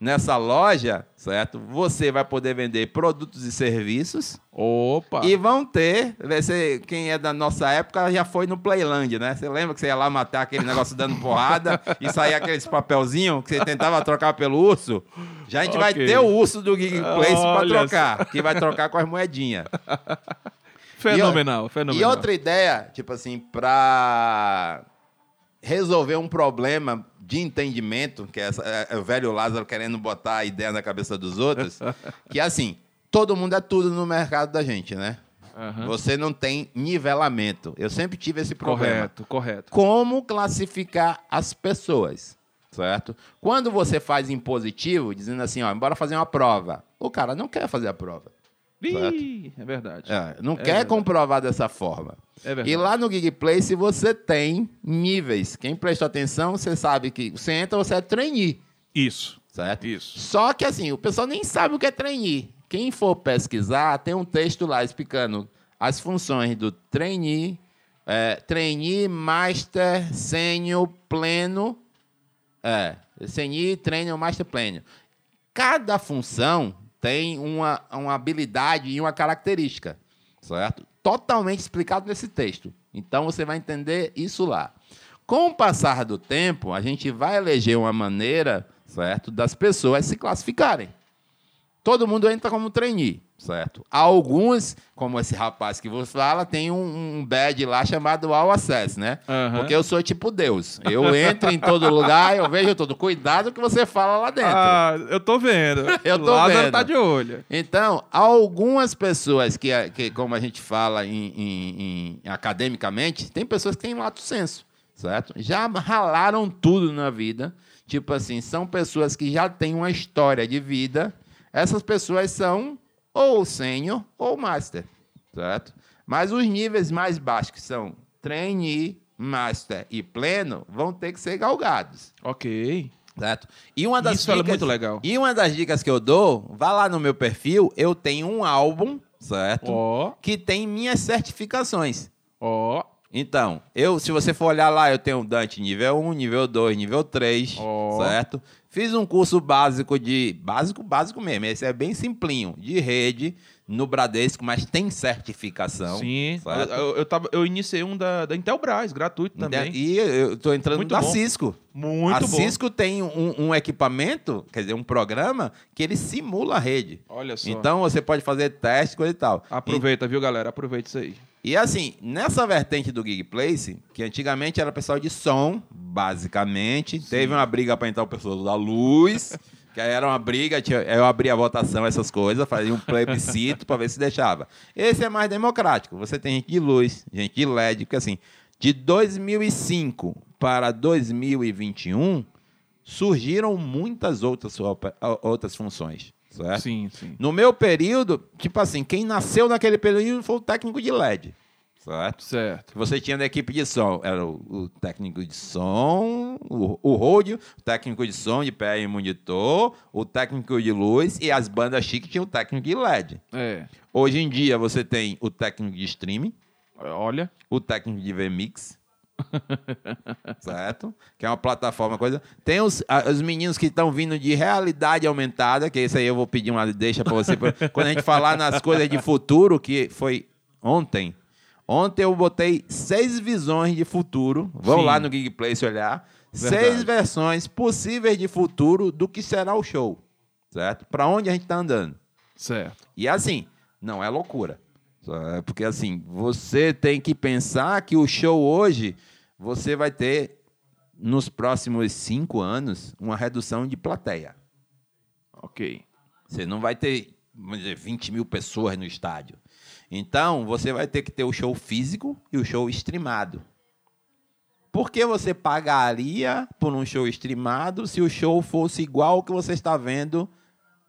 B: Nessa loja, certo? Você vai poder vender produtos e serviços.
A: Opa!
B: E vão ter, você, quem é da nossa época já foi no Playland, né? Você lembra que você ia lá matar aquele negócio dando porrada e saía aqueles papelzinho que você tentava trocar pelo urso? Já a gente okay. vai ter o urso do Gig Place para trocar, que vai trocar com as moedinhas.
A: Fenomenal, e, fenomenal.
B: E outra ideia, tipo assim, para resolver um problema de entendimento, que é, essa, é, é, o velho Lázaro querendo botar a ideia na cabeça dos outros, que é assim, todo mundo é tudo no mercado da gente, né? Uhum. Você não tem nivelamento. Eu sempre tive esse problema.
A: Correto, correto.
B: Como classificar as pessoas, certo? Quando você faz em positivo, dizendo assim, ó, bora fazer uma prova. O cara não quer fazer a prova.
A: Ih, é verdade.
B: É, não
A: é
B: quer
A: verdade.
B: comprovar dessa forma.
A: É verdade.
B: E lá no Gig Place você tem níveis. Quem prestou atenção, você sabe que você entra, você é trainee.
A: Isso.
B: Certo?
A: Isso.
B: Só que assim, o pessoal nem sabe o que é trainee. Quem for pesquisar, tem um texto lá explicando as funções do trainee, é, trainee, master, sênior, pleno. É, trainee, trainer, master, pleno. Cada função tem uma, uma habilidade e uma característica, certo? Totalmente explicado nesse texto. Então você vai entender isso lá. Com o passar do tempo, a gente vai eleger uma maneira, certo, das pessoas se classificarem. Todo mundo entra como trainee, certo? Alguns, como esse rapaz que você fala, tem um, um badge lá chamado All Access, né?
A: Uhum.
B: Porque eu sou tipo Deus. Eu entro em todo lugar, eu vejo todo. Cuidado que você fala lá dentro.
A: Ah, eu tô vendo.
B: Eu tô
A: Lázaro
B: vendo.
A: tá de olho.
B: Então, algumas pessoas que, que como a gente fala em, em- em- academicamente, tem pessoas que têm lato senso, certo? Já ralaram tudo na vida. Tipo assim, são pessoas que já têm uma história de vida. Essas pessoas são ou sênior ou master, certo? Mas os níveis mais baixos, que são trainee, master e pleno, vão ter que ser galgados.
A: Ok.
B: Certo? E uma das
A: Isso é muito legal.
B: E uma das dicas que eu dou, vá lá no meu perfil, eu tenho um álbum, certo?
A: Ó,
B: Que tem minhas certificações.
A: ó,
B: Então, eu, se você for olhar lá, eu tenho Dante nível 1, nível 2, nível 3,
A: Ó.
B: certo? Fiz um curso básico de. Básico, básico mesmo. Esse é bem simplinho. De rede no Bradesco, mas tem certificação.
A: sim. Eu, eu, eu tava, eu iniciei um da, da Intelbras, gratuito também.
B: E eu tô entrando
A: Muito
B: na
A: bom.
B: Cisco.
A: Muito
B: a
A: bom.
B: Cisco tem um, um equipamento, quer dizer, um programa, que ele simula a rede.
A: Olha só.
B: Então você pode fazer teste, coisa e tal.
A: Aproveita, viu, galera? Aproveita isso aí.
B: E, assim, nessa vertente do Gig Place, que antigamente era pessoal de som, basicamente, teve uma briga para entrar o pessoal da luz, que aí era uma briga, eu abria a votação, essas coisas, fazia um plebiscito para ver se deixava. Esse é mais democrático. Você tem gente de luz, gente de LED, porque assim, de 2005 para 2021, surgiram muitas outras, outras funções, certo?
A: Sim, sim.
B: No meu período, tipo assim, quem nasceu naquele período foi o técnico de LED, certo?
A: Certo.
B: Você tinha da equipe de som, era o, o técnico de som, o, o road, o técnico de som de pé e monitor, o técnico de luz e as bandas chiques tinham o técnico de LED.
A: É.
B: Hoje em dia você tem o técnico de streaming,
A: Olha.
B: o técnico de VMix, certo? Que é uma plataforma, coisa. Tem os, a- os meninos que estão vindo de realidade aumentada, que esse aí eu vou pedir uma deixa para você, pra- quando a gente falar nas coisas de futuro, que foi ontem. Ontem eu botei seis visões de futuro. Vão lá no Gig Place olhar.
A: Verdade.
B: Seis versões possíveis de futuro do que será o show, certo? Para onde a gente está andando.
A: Certo.
B: E assim, não é loucura. É Porque assim, você tem que pensar que o show hoje, você vai ter, nos próximos cinco anos, uma redução de plateia.
A: Ok.
B: Você não vai ter, vamos dizer, 20 mil pessoas no estádio. Então, você vai ter que ter o show físico e o show streamado. Por que você pagaria por um show streamado se o show fosse igual ao que você está vendo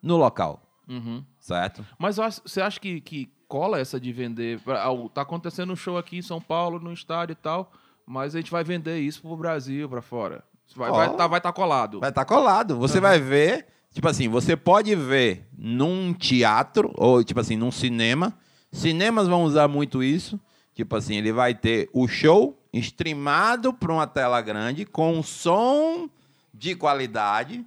B: no local?
A: Uhum.
B: Certo?
A: Mas você acha que, que cola essa de vender? Tá acontecendo um show aqui em São Paulo, no estádio e tal, mas a gente vai vender isso pro Brasil, pra fora. Vai estar
B: Cola.
A: vai tá, vai tá colado.
B: Vai estar colado. Você vai ver, tipo assim, você pode ver num teatro ou tipo assim, num cinema. Cinemas vão usar muito isso. Tipo assim, ele vai ter o show streamado para uma tela grande com som de qualidade,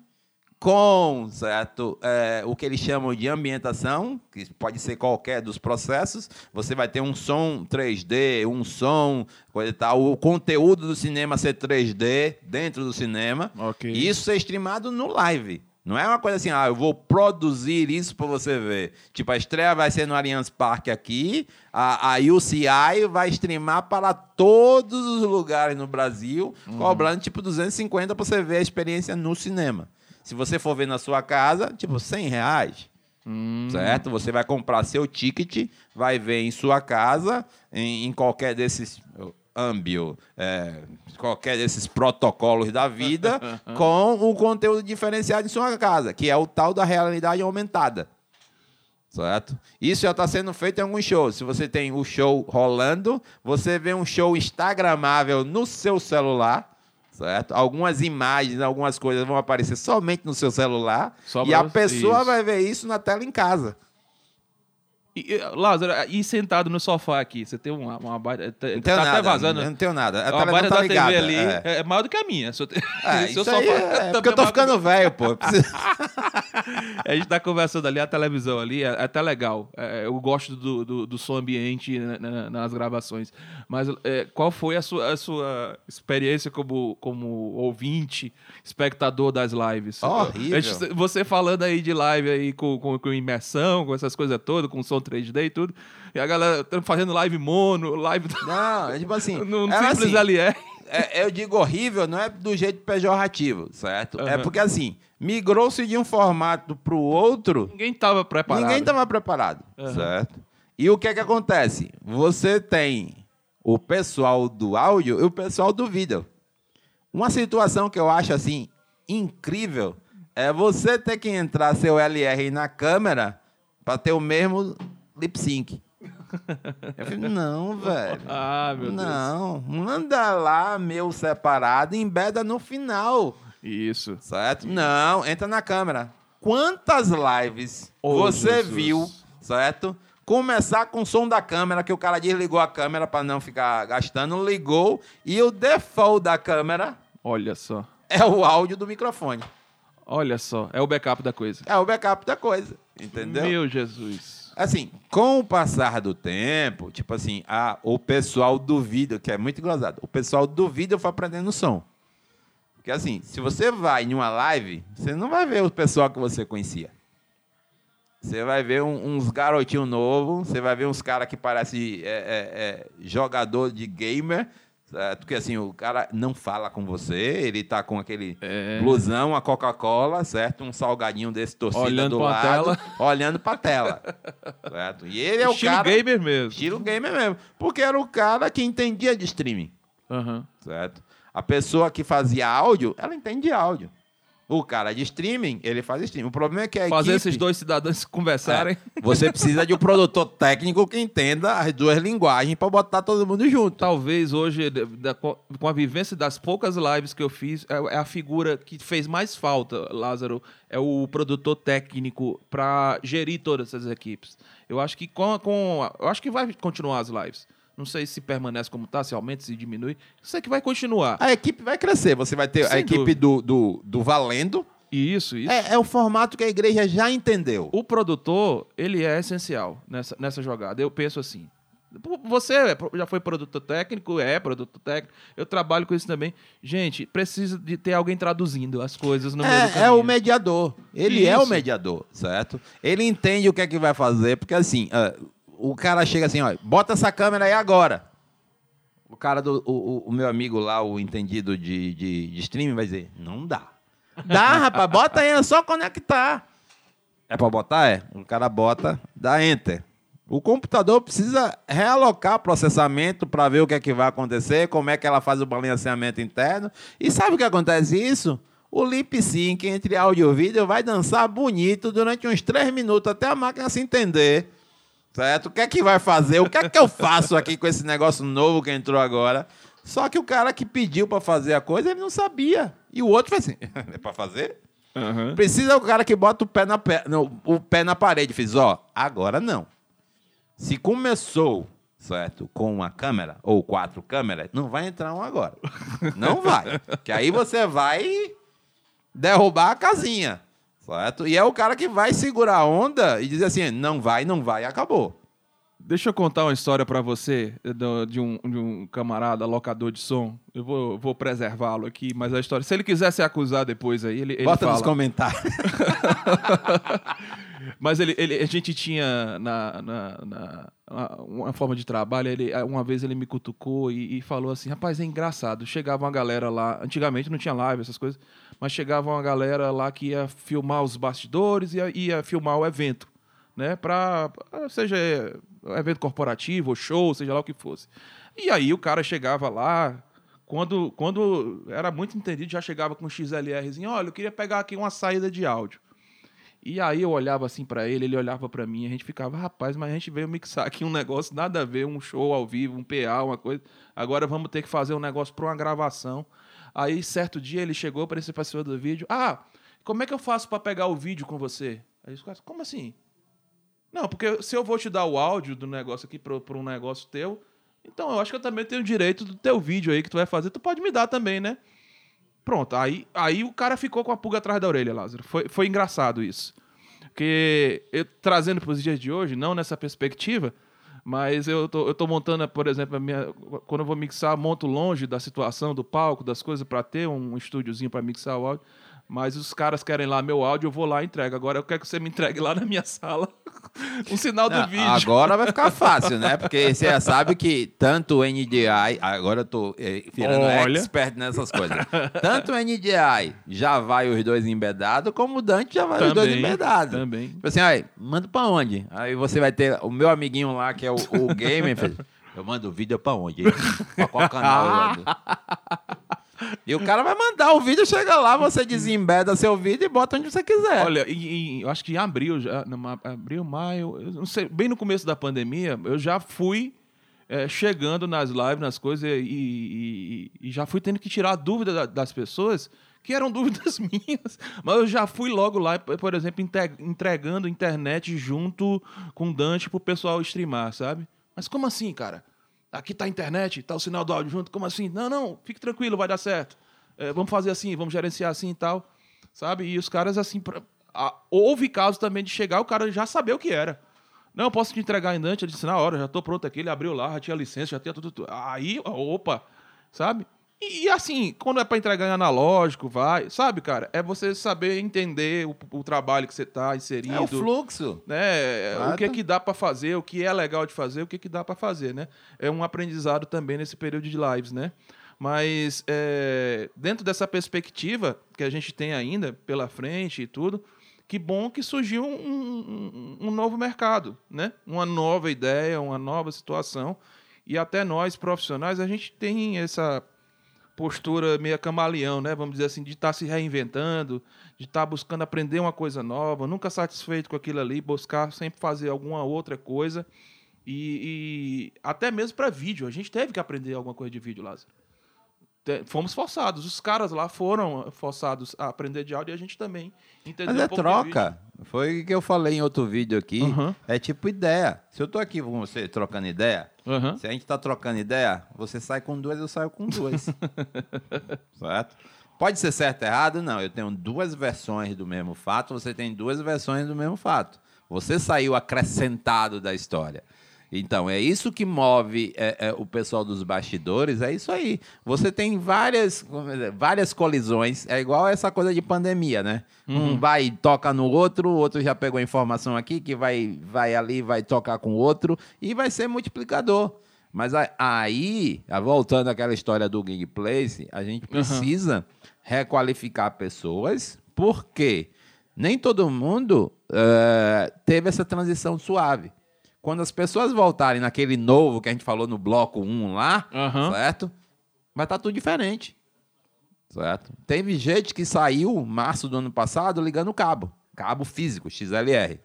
B: com certo é, o que eles chamam de ambientação, que pode ser qualquer dos processos. Você vai ter um som 3D, um som coisa e tal, o conteúdo do cinema ser 3D dentro do cinema.
A: Ok.
B: E isso ser streamado no live. Não é uma coisa assim, ah, eu vou produzir isso para você ver. Tipo, a estreia vai ser no Allianz Parque aqui, a, a UCI vai streamar para todos os lugares no Brasil, cobrando tipo 250 para você ver a experiência no cinema. Se você for ver na sua casa, tipo 100 reais. Hum. Certo? Você vai comprar seu ticket, vai ver em sua casa, em, em qualquer desses Ambio, é, qualquer desses protocolos da vida, com o conteúdo diferenciado em sua casa, que é o tal da realidade aumentada. Certo? Isso já está sendo feito em alguns shows. Se você tem o show rolando, você vê um show instagramável no seu celular, certo? Algumas imagens, algumas coisas vão aparecer somente no seu celular Só e a pessoa isso. vai ver isso na tela em casa.
A: E, Lázaro, e sentado no sofá aqui, você tem uma, uma baita. Tá, não tá
B: nada, até vazando. Eu não tenho nada.
A: A, a baita tá da ligada, TV ali é. é. maior do que a minha. Seu,
B: é, seu sofá é, é porque eu tô ficando velho, pô.
A: a gente tá conversando ali, a televisão ali, é, é até legal. É, eu gosto do, do, do, som ambiente nas gravações. Mas qual foi a sua, a sua experiência como, como ouvinte, espectador das lives?
B: Horrível.
A: Você falando aí de live aí com, com, com imersão, com essas coisas todas, com som 3D e tudo. E a galera fazendo live mono, live.
B: Não, é tipo assim.
A: Num simples
B: assim, LR. É, eu digo horrível, não é do jeito pejorativo, certo? Uhum. É porque assim, migrou-se de um formato para o outro.
A: Ninguém estava preparado.
B: Ninguém estava preparado, uhum. certo? E o que é que acontece? Você tem o pessoal do áudio e o pessoal do vídeo. Uma situação que eu acho assim incrível é você ter que entrar seu LR na câmera para ter o mesmo lip sync. Eu falei, não, velho.
A: Ah, meu
B: não, Deus. manda lá meu separado e embeda no final.
A: Isso.
B: Certo? Não, entra na câmera. Quantas lives oh, você Jesus. viu, certo? Começar com o som da câmera, que o cara desligou a câmera para não ficar gastando, ligou, e o default da câmera.
A: Olha só.
B: É o áudio do microfone.
A: Olha só, é o backup da coisa.
B: É o backup da coisa, entendeu?
A: Meu Jesus.
B: Assim, com o passar do tempo, tipo assim, a, o pessoal do vídeo, que é muito engraçado, o pessoal do vídeo foi aprendendo som. Porque assim, se você vai em uma live, você não vai ver o pessoal que você conhecia. Você vai ver um, uns garotinhos novos, você vai ver uns caras que parecem é, é, é, jogador de gamer, porque assim, o cara não fala com você, ele tá com aquele é. blusão, a Coca-Cola, certo? Um salgadinho desse torcida olhando do lado, tela. olhando pra tela. certo? E ele é
A: estilo
B: o
A: cara. Estilo gamer mesmo.
B: Estilo gamer mesmo. Porque era o cara que entendia de streaming.
A: Uhum.
B: Certo? A pessoa que fazia áudio, ela entende áudio. O cara de streaming, ele faz streaming. O problema é que a
A: Fazer
B: equipe...
A: esses dois cidadãos conversarem.
B: É, você precisa de um produtor técnico que entenda as duas linguagens para botar todo mundo junto.
A: Talvez hoje, com a vivência das poucas lives que eu fiz, é, é a figura que fez mais falta, Lázaro, é o produtor técnico para gerir todas essas equipes. Eu acho que com, com, eu acho que vai continuar as lives. Não sei se permanece como está, se aumenta, se diminui. Sei que vai continuar.
B: A equipe vai crescer. Você vai ter Sem a equipe do, do, do Valendo.
A: Isso, isso.
B: É, é, o formato que a igreja já entendeu.
A: O produtor, ele é essencial nessa, nessa jogada. Eu penso assim. Você é já foi produtor técnico, é produtor técnico. Eu trabalho com isso também. Gente, precisa de ter alguém traduzindo as coisas no
B: é,
A: meio do
B: É o mediador. Ele isso. é o mediador, certo? Ele entende o que é que vai fazer, porque assim, uh, o cara chega assim, ó, bota essa câmera aí agora. O cara do. O, o meu amigo lá, o entendido de, de, de streaming, vai dizer, não dá. Dá, rapaz, bota aí, é só conectar. É pra botar? É. O cara bota, dá enter. O computador precisa realocar processamento para ver o que é que vai acontecer, como é que ela faz o balanceamento interno. E sabe o que acontece isso? O lip sync entre áudio e vídeo vai dançar bonito durante uns três minutos até a máquina se entender Certo? O que é que vai fazer? O que é que eu faço aqui com esse negócio novo que entrou agora? Só que o cara que pediu para fazer a coisa, ele não sabia. E o outro fez assim: é para fazer? Uhum. Precisa o cara que bota o pé na, no, o pé na parede. Fez, ó, agora não. Se começou, certo, com uma câmera ou quatro câmeras, não vai entrar um agora. Não vai. que aí você vai derrubar a casinha. Certo? E é o cara que vai segurar a onda e dizer assim: não vai, não vai, acabou.
A: Deixa eu contar uma história para você de um, de um, camarada locador de som. Eu vou, vou preservá-lo aqui, mas a história. Se ele quiser se acusar depois aí, ele. ele
B: Bota
A: fala.
B: nos comentários.
A: mas ele, ele, a gente tinha na, na, na, uma forma de trabalho. Ele, uma vez ele me cutucou e, e falou assim: rapaz, é engraçado. Chegava uma galera lá. Antigamente não tinha live, essas coisas mas chegava uma galera lá que ia filmar os bastidores e ia, ia filmar o evento. né? Para seja evento corporativo, show, seja lá o que fosse. E aí o cara chegava lá, quando, quando era muito entendido, já chegava com um XLRzinho, olha, eu queria pegar aqui uma saída de áudio. E aí eu olhava assim para ele, ele olhava para mim, a gente ficava, rapaz, mas a gente veio mixar aqui um negócio nada a ver, um show ao vivo, um PA, uma coisa. Agora vamos ter que fazer um negócio para uma gravação. Aí certo dia ele chegou para esse participante do vídeo, ah, como é que eu faço para pegar o vídeo com você? Aí os caras, como assim? Não, porque se eu vou te dar o áudio do negócio aqui para um negócio teu, então eu acho que eu também tenho direito do teu vídeo aí que tu vai fazer, tu pode me dar também, né? Pronto, aí, aí o cara ficou com a pulga atrás da orelha, Lázaro. Foi, foi engraçado isso. Porque eu, trazendo para os dias de hoje, não nessa perspectiva, mas eu tô, eu tô montando, por exemplo, minha, quando eu vou mixar, monto longe da situação, do palco, das coisas, para ter um estúdiozinho para mixar o áudio. Mas os caras querem lá meu áudio, eu vou lá e entrego. Agora eu quero que você me entregue lá na minha sala um sinal do vídeo.
B: Agora vai ficar fácil, né? Porque você já sabe que tanto o NDI, agora eu tô é, virando Olha. expert nessas coisas. Tanto o NDI já vai os dois embedados, como o Dante já vai também, os dois embedados.
A: Também.
B: Tipo assim, aí, manda pra onde? Aí você vai ter o meu amiguinho lá, que é o, o Gamer, eu mando o vídeo pra onde? Pra qual canal? E o cara vai mandar o vídeo, chega lá, você desembeda seu vídeo e bota onde você quiser.
A: Olha, e, e, eu acho que em abril, já, não, abril, maio, não sei, bem no começo da pandemia, eu já fui é, chegando nas lives, nas coisas, e, e, e, já fui tendo que tirar a dúvida das pessoas, que eram dúvidas minhas, mas eu já fui logo lá, por exemplo, entregando internet junto com Dante pro pessoal streamar, sabe? Mas como assim, cara? Aqui está a internet, está o sinal do áudio junto, como assim? Não, não, fique tranquilo, vai dar certo. É, vamos fazer assim, vamos gerenciar assim e tal, sabe? E os caras, assim, pra, a, houve caso também de chegar o cara já saber o que era. Não, posso te entregar em Dante? Ele disse, na hora, já estou pronto aqui. Ele abriu lá, já tinha licença, já tinha tudo. tudo. Aí, opa, sabe? E, e, assim, quando é para entregar em analógico, vai. Sabe, cara? É você saber entender o, o trabalho que você está inserido. É
B: o fluxo.
A: Né? O que é que dá para fazer, o que é legal de fazer, o que é que dá para fazer, né? É um aprendizado também nesse período de lives, né? Mas é, dentro dessa perspectiva que a gente tem ainda pela frente e tudo, que bom que surgiu um, um, um novo mercado, né? Uma nova ideia, uma nova situação. E até nós, profissionais, a gente tem essa postura meio camaleão, né? Vamos dizer assim, de estar tá se reinventando, de estar tá buscando aprender uma coisa nova, nunca satisfeito com aquilo ali, buscar sempre fazer alguma outra coisa. E, e até mesmo para vídeo, a gente teve que aprender alguma coisa de vídeo, Lázaro fomos forçados. Os caras lá foram forçados a aprender de áudio e a gente também
B: entendeu Mas é um troca. Foi o que eu falei em outro vídeo aqui. Uhum. É tipo ideia. Se eu tô aqui com você trocando ideia, uhum. se a gente tá trocando ideia, você sai com duas, eu saio com duas. certo? Pode ser certo ou errado? Não. Eu tenho duas versões do mesmo fato, você tem duas versões do mesmo fato. Você saiu acrescentado da história. Então, é isso que move é, é, o pessoal dos bastidores, é isso aí. Você tem várias, várias colisões, é igual essa coisa de pandemia, né? Uhum. Um vai e toca no outro, o outro já pegou a informação aqui, que vai, vai ali, vai tocar com o outro, e vai ser multiplicador. Mas aí, voltando àquela história do Gig Place, a gente precisa uhum. requalificar pessoas, porque nem todo mundo uh, teve essa transição suave. Quando as pessoas voltarem naquele novo que a gente falou no bloco 1 lá, uhum. certo? Vai estar tá tudo diferente. Certo? Teve gente que saiu, março do ano passado, ligando o cabo. Cabo físico, XLR. Ele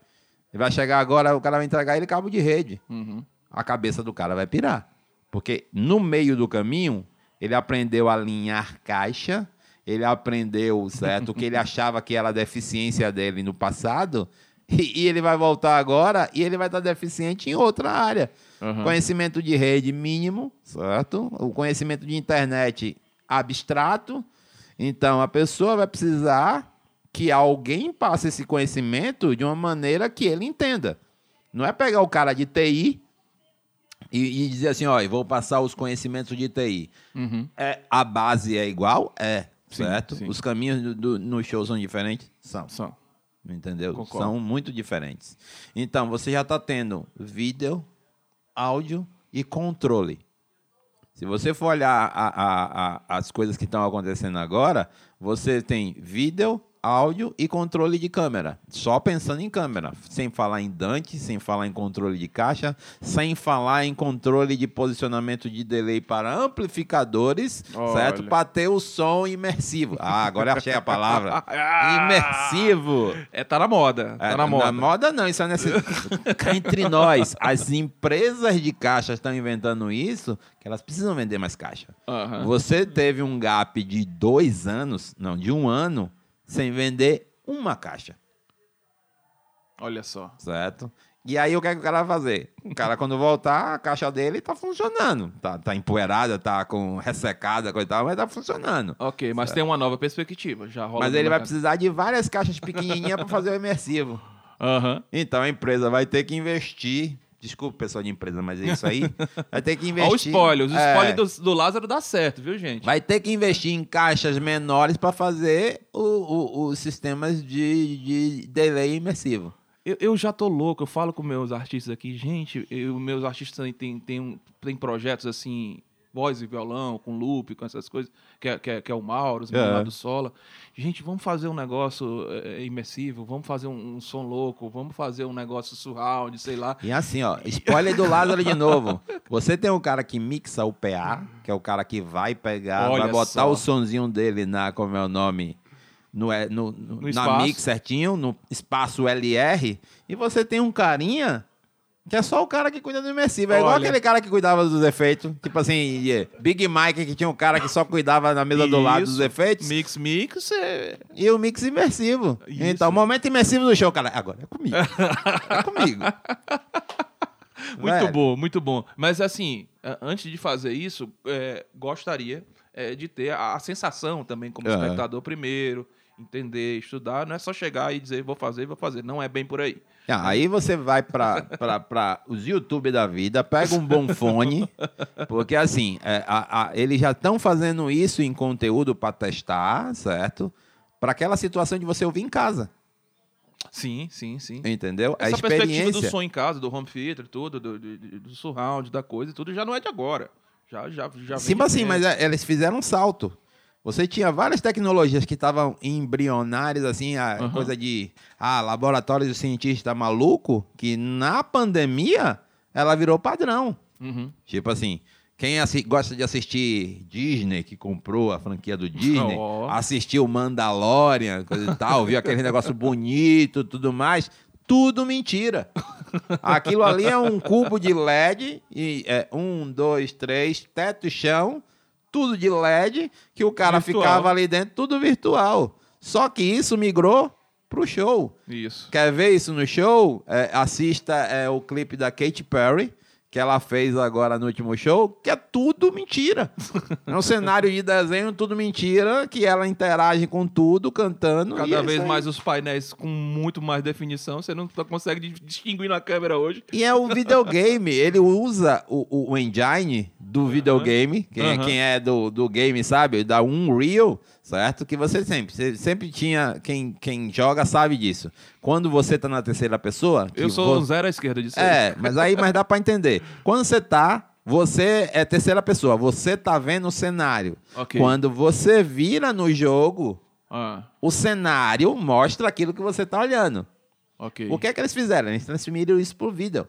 B: vai chegar agora, o cara vai entregar ele cabo de rede. Uhum. A cabeça do cara vai pirar. Porque no meio do caminho, ele aprendeu a alinhar caixa, ele aprendeu, certo, o que ele achava que era a deficiência dele no passado, e, e, ele vai voltar agora e ele vai estar deficiente em outra área. Uhum. Conhecimento de rede mínimo, certo? O conhecimento de internet abstrato. Então a pessoa vai precisar que alguém passe esse conhecimento de uma maneira que ele entenda. Não é pegar o cara de TI e, e dizer assim, ó, vou passar os conhecimentos de TI. Uhum. É, a base é igual? É, sim, certo? Sim. Os caminhos do, do, no show são diferentes? São. São. Entendeu? Concordo. São muito diferentes. Então, você já está tendo vídeo, áudio e controle. Se você for olhar a, a, a, as coisas que estão acontecendo agora, você tem vídeo, áudio e controle de câmera. Só pensando em câmera. Sem falar em Dante, sem falar em controle de caixa, sem falar em controle de posicionamento de delay para amplificadores, Olha. certo? Para ter o som imersivo. Ah, agora achei a palavra. imersivo.
A: É, tá na moda. Tá é, na moda. Na
B: moda não, isso é necessário. Entre nós, as empresas de caixa estão inventando isso, que elas precisam vender mais caixa. Uhum. Você teve um gap de dois anos, não, de um ano, sem vender uma caixa.
A: Olha só.
B: Certo? E aí o que, é que o cara vai fazer? O cara, quando voltar, a caixa dele tá funcionando. Tá, tá empoeirada, tá com ressecada, coisa e tal, mas tá funcionando.
A: Ok, mas certo? tem uma nova perspectiva. Já rola
B: mas ele vai precisar de várias caixas pequenininhas para fazer o imersivo.
A: Uhum.
B: Então a empresa vai ter que investir Desculpa, pessoal de empresa, mas é isso aí. Vai ter que investir.
A: Olha o spoiler. Os é, do, do, Lázaro dá certo, viu, gente?
B: Vai ter que investir em caixas menores para fazer os sistemas de, de delay imersivo.
A: Eu, eu, já tô louco, eu falo com meus artistas aqui, gente, eu, meus artistas têm tem, tem projetos assim voz e violão, com loop, com essas coisas, que é, que é, que é o Mauro, o é. do Sola. Gente, vamos fazer um negócio é, imersivo, vamos fazer um, um, som louco, vamos fazer um negócio surround, sei lá.
B: E assim, ó, spoiler do Lázaro de novo. Você tem um cara que mixa o PA, que é o cara que vai pegar, Olha vai botar só. o sonzinho dele na, como é o nome, no, no, no, no na mix certinho, no espaço LR, e você tem um carinha que é só o cara que cuida do imersivo. É Olha. igual aquele cara que cuidava dos efeitos. Tipo assim, Big Mike, que tinha um cara que só cuidava na mesa Isso. do lado dos efeitos.
A: Mix, mix. É...
B: E o mix imersivo. Isso. Então, o momento imersivo do show, cara. Agora é comigo. é comigo.
A: muito Velho. bom, muito bom. Mas assim, antes de fazer isso, é, gostaria é, de ter a, a, sensação também como uhum. espectador primeiro entender, estudar, não é só chegar e dizer vou fazer, vou fazer. Não é bem por aí.
B: Ah, aí você vai para os YouTube da vida, pega um bom fone, porque assim, é, a, a, eles já estão fazendo isso em conteúdo para testar, certo? Para aquela situação de você ouvir em casa.
A: Sim, sim, sim.
B: Entendeu?
A: Essa a experiência... perspectiva do som em casa, do home theater, tudo, do, do, do surround, da coisa, tudo já não é de agora. Já, já, já
B: Sim, assim, mas é, eles fizeram um salto. Você tinha várias tecnologias que estavam embrionárias, assim, a uhum. coisa de ah, laboratórios de cientista maluco, que na pandemia ela virou padrão.
A: Uhum.
B: Tipo assim, quem gosta de assistir Disney, que comprou a franquia do Disney, oh. assistiu Mandalorian, coisa e tal, viu aquele negócio bonito tudo mais, tudo mentira. Aquilo ali é um cubo de LED, e é um, dois, três, teto e chão, tudo de LED, que o cara virtual. ficava ali dentro, tudo virtual. Só que isso migrou pro show.
A: Isso.
B: Quer ver isso no show? É, assista é, o clipe da Katy Perry, que ela fez agora no último show, que é tudo mentira. é um cenário de desenho, tudo mentira, que ela interage com tudo, cantando.
A: Cada vez mais os painéis com muito mais definição, você não consegue distinguir na câmera hoje.
B: E é o videogame, ele usa o, o engine do videogame, quem, uhum. é, quem é do, do game sabe, da Unreal, certo? Que você sempre, você sempre tinha, quem, quem joga sabe disso. Quando você tá na terceira pessoa...
A: Eu sou você... zero à esquerda disso.
B: É, mas aí mas dá para entender. Quando você tá, você é terceira pessoa, você tá vendo o cenário.
A: Okay.
B: Quando você vira no jogo,
A: ah.
B: o cenário mostra aquilo que você tá olhando.
A: Okay.
B: O que é que eles fizeram? Eles transferiram isso pro vídeo.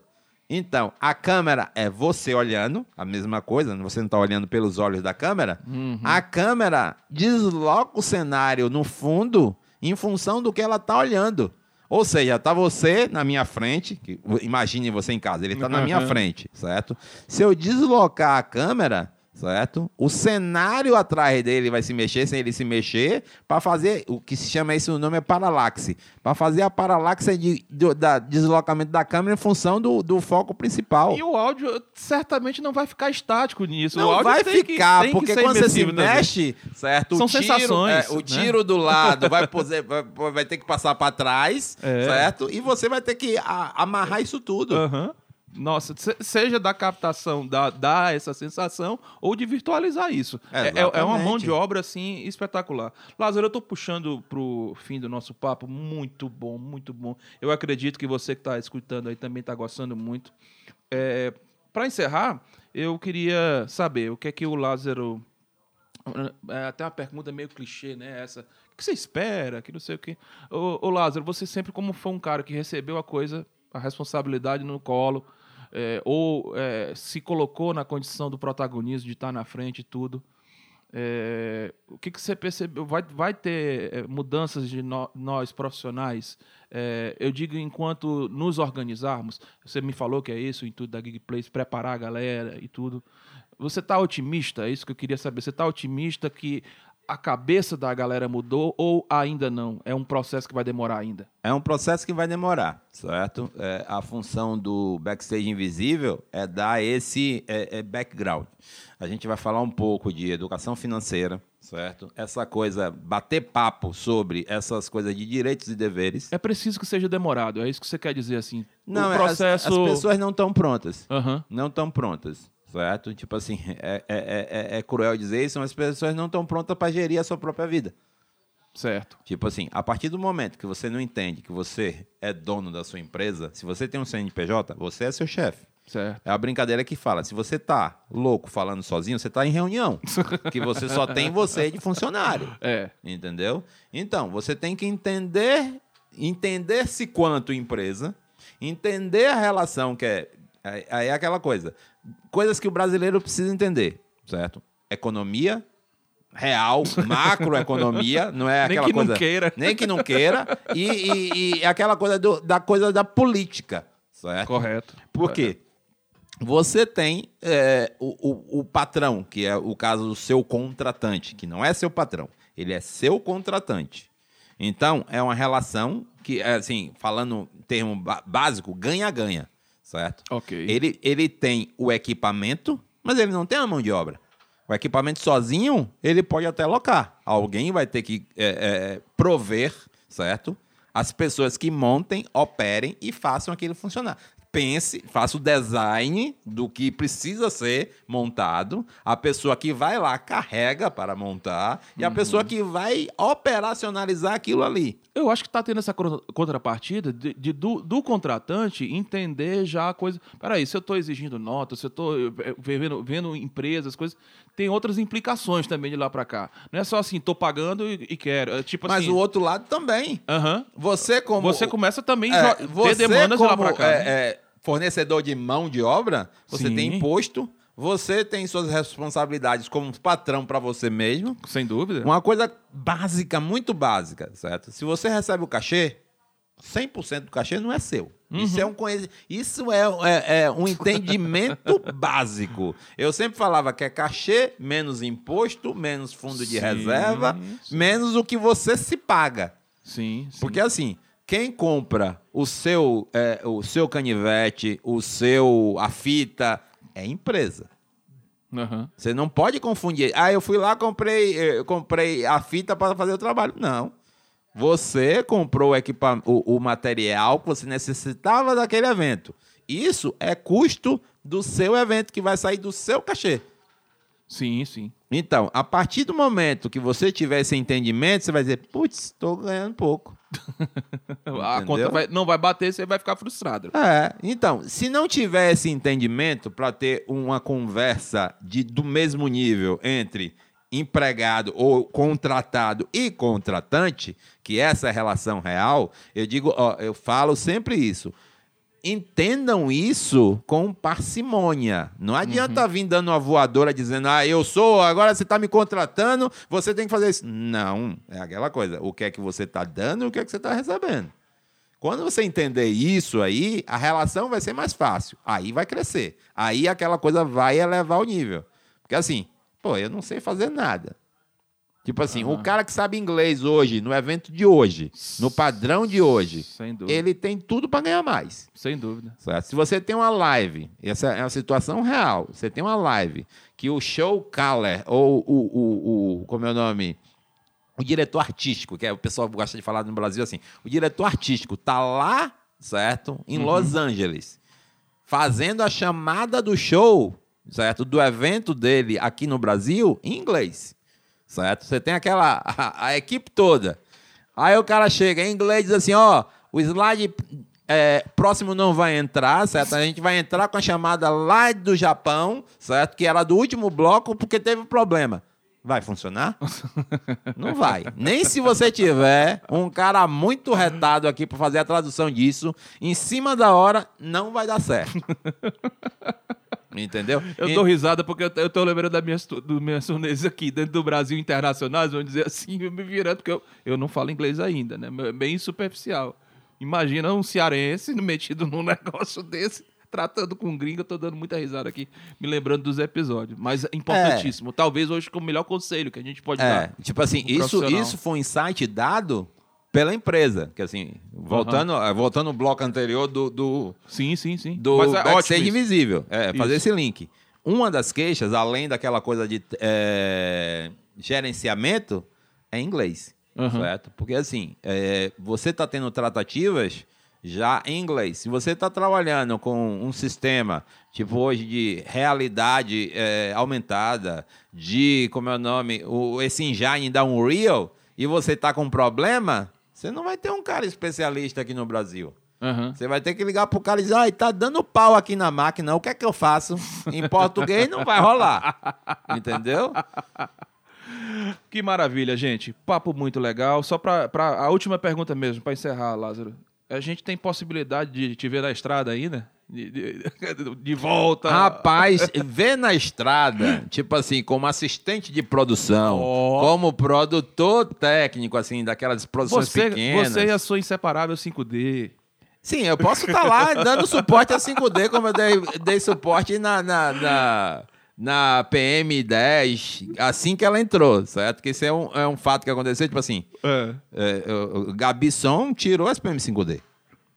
B: Então, a câmera é você olhando, a mesma coisa, você não está olhando pelos olhos da câmera.
A: Uhum.
B: A câmera desloca o cenário no fundo em função do que ela está olhando. Ou seja, está você na minha frente, que, imagine você em casa, ele está na minha frente, certo? Se eu deslocar a câmera, certo? O cenário atrás dele vai se mexer sem ele se mexer para fazer o que se chama isso o nome é paralaxe, para fazer a paralaxe de, de, da deslocamento da câmera em função do, do foco principal.
A: E o áudio certamente não vai ficar estático nisso.
B: Não vai ficar, que, porque quando você se mexe, certo?
A: São tiro, sensações.
B: É, o né? tiro né? do lado vai, poser, vai, vai, ter que passar para trás, é. certo? E você vai ter que a, amarrar isso tudo.
A: Uhum. Nossa, seja da captação, da, da essa sensação, ou de virtualizar isso. É, é, é, uma mão de obra, assim, espetacular. Lázaro, eu estou puxando para o fim do nosso papo. Muito bom, muito bom. Eu acredito que você que está escutando aí também está gostando muito. É, para encerrar, eu queria saber o que é que o Lázaro... É até uma pergunta meio clichê, né? Essa que você espera, que não sei o quê. Ô, ô Lázaro, você sempre como foi um cara que recebeu a coisa, a responsabilidade no colo, é, ou é, se colocou na condição do protagonismo, de estar na frente e tudo. É, o que, que você percebeu? Vai, vai ter é, mudanças de no, nós profissionais? É, eu digo enquanto nos organizarmos. Você me falou que é isso, em tudo da Gig Place, preparar a galera e tudo. Você está otimista? É isso que eu queria saber. Você está otimista que a cabeça da galera mudou ou ainda não? É um processo que vai demorar ainda?
B: É um processo que vai demorar, certo? É, a função do backstage invisível é dar esse é, é background. A gente vai falar um pouco de educação financeira, certo? Essa coisa, bater papo sobre essas coisas de direitos e deveres.
A: É preciso que seja demorado, é isso que você quer dizer assim?
B: Não, o processo... as, as pessoas não estão prontas.
A: Uhum.
B: Não estão prontas certo? Tipo assim, é, é, é, é cruel dizer isso, mas as pessoas não estão prontas para gerir a sua própria vida.
A: Certo.
B: Tipo assim, a partir do momento que você não entende que você é dono da sua empresa, se você tem um CNPJ, você é seu chefe.
A: Certo.
B: É a brincadeira que fala. Se você tá louco falando sozinho, você tá em reunião. que você só tem você de funcionário.
A: É.
B: Entendeu? Então, você tem que entender, entender-se quanto empresa, entender a relação que é. Aí é aquela coisa coisas que o brasileiro precisa entender, certo? Economia real, macroeconomia, não é aquela
A: nem que
B: coisa
A: não queira,
B: nem que não queira, e, e, e aquela coisa do, da coisa da política, certo?
A: Correto.
B: Por quê? Você tem é, o, o, o patrão, que é o caso do seu contratante, que não é seu patrão, ele é seu contratante. Então, é uma relação que, assim, falando em termo básico, ganha-ganha certo?
A: Ok.
B: Ele, ele tem o equipamento, mas ele não tem a mão de obra. O equipamento sozinho, ele pode até locar. Alguém vai ter que é, é, prover, certo? As pessoas que montem, operem e façam aquilo funcionar pense, faça o design do que precisa ser montado, a pessoa que vai lá carrega para montar e a uhum. pessoa que vai operacionalizar aquilo ali.
A: Eu acho que está tendo essa contrapartida de, de do, do, contratante entender já a coisa. Peraí, se eu estou exigindo nota, se eu estou eh, vendo, vendo empresas, coisas, tem outras implicações também de lá para cá. Não é só assim, estou pagando e, e, quero. É tipo
B: Mas
A: assim,
B: o outro lado também.
A: Uhum.
B: Você como
A: você começa também é, ter demandas como, lá para cá.
B: É, né? é, fornecedor de mão de obra, você Sim. tem imposto, você tem suas responsabilidades como patrão para você mesmo.
A: Sem dúvida.
B: Uma coisa básica, muito básica, certo? Se você recebe o cachê, 100% do cachê não é seu. Uhum. Isso é um isso é, é, é um entendimento básico. Eu sempre falava que é cachê menos imposto, menos fundo de sim, reserva, sim. menos o que você se paga.
A: Sim,
B: sim. Porque assim, quem compra o seu, é, o seu canivete, o seu a fita, é empresa.
A: Uhum.
B: Você não pode confundir. Ah, eu fui lá, comprei, eu comprei a fita para fazer o trabalho. Não. Você comprou o, equipa o, o material que você necessitava daquele evento. Isso é custo do seu evento, que vai sair do seu cachê.
A: Sim, sim.
B: Então, a partir do momento que você tiver esse entendimento, você vai dizer, putz, estou ganhando pouco.
A: a conta vai, não vai bater, você vai ficar frustrado.
B: É, então, se não tiver esse entendimento para ter uma conversa de, do mesmo nível entre empregado ou contratado e contratante, que essa é a relação real, eu digo, ó, eu falo sempre isso entendam isso com parcimônia. Não adianta uhum. vir dando uma voadora dizendo, ah, eu sou, agora você está me contratando, você tem que fazer isso. Não, é aquela coisa. O que é que você está dando e o que é que você está recebendo. Quando você entender isso aí, a relação vai ser mais fácil. Aí vai crescer. Aí aquela coisa vai elevar o nível. Porque assim, pô, eu não sei fazer nada. Tipo assim, uhum. o cara que sabe inglês hoje, no evento de hoje, no padrão de hoje, ele tem tudo para ganhar mais.
A: Sem dúvida.
B: Certo? Se você tem uma live, essa é uma situação real, você tem uma live que o show caller, ou o, o, o, como é o nome? O diretor artístico, que é o pessoal gosta de falar no Brasil assim, o diretor artístico tá lá, certo? Em uhum. Los Angeles, fazendo a chamada do show, certo? Do evento dele aqui no Brasil em inglês certo? Você tem aquela a, a, equipe toda. Aí o cara chega em inglês e diz assim, ó, o slide é, próximo não vai entrar, certo? A gente vai entrar com a chamada lá do Japão, certo? Que era do último bloco porque teve problema. Vai funcionar? Não vai. Nem se você tiver um cara muito retado aqui para fazer a tradução disso, em cima da hora, não vai dar certo. Entendeu?
A: Eu dou risada porque eu, tô lembrando das minhas, do minhas turnês aqui dentro do Brasil internacionais, vamos dizer assim, me virando, porque eu, eu não falo inglês ainda, né? Bem superficial. Imagina um cearense metido num negócio desse tratando com gringo, eu tô dando muita risada aqui, me lembrando dos episódios. Mas é importantíssimo. É. Talvez hoje com o melhor conselho que a gente pode é. dar.
B: Tipo assim, um isso, isso foi um insight dado pela empresa. Que assim, voltando, uhum. voltando no bloco anterior do. do
A: sim, sim, sim.
B: Do Mas é backstage invisível. É, fazer esse link. Uma das queixas, além daquela coisa de é, gerenciamento, é inglês. Uhum. Certo? Porque assim, é, você está tendo tratativas já em inglês. Se você está trabalhando com um sistema, tipo hoje, de realidade é, aumentada, de, como é o nome, o, esse engine da Unreal, e você está com um problema, você não vai ter um cara especialista aqui no Brasil. Uhum. Você vai ter que ligar pro cara e dizer, ai, tá dando pau aqui na máquina, o que é que eu faço? Em português não vai rolar. Entendeu?
A: Que maravilha, gente. Papo muito legal. Só para a última pergunta mesmo, para encerrar, Lázaro a gente tem possibilidade de te ver na estrada ainda? De, de, de, volta.
B: Rapaz, ver na estrada, tipo assim, como assistente de produção, oh. como produtor técnico, assim, daquelas produções
A: você,
B: pequenas.
A: Você e a sua inseparável 5D.
B: Sim, eu posso estar tá lá dando suporte a 5D, como eu dei, dei suporte na, na, na na PM10 assim que ela entrou, certo? Que isso é um, é um fato que aconteceu, tipo assim, é. É, o Gabi Som tirou as PM5D,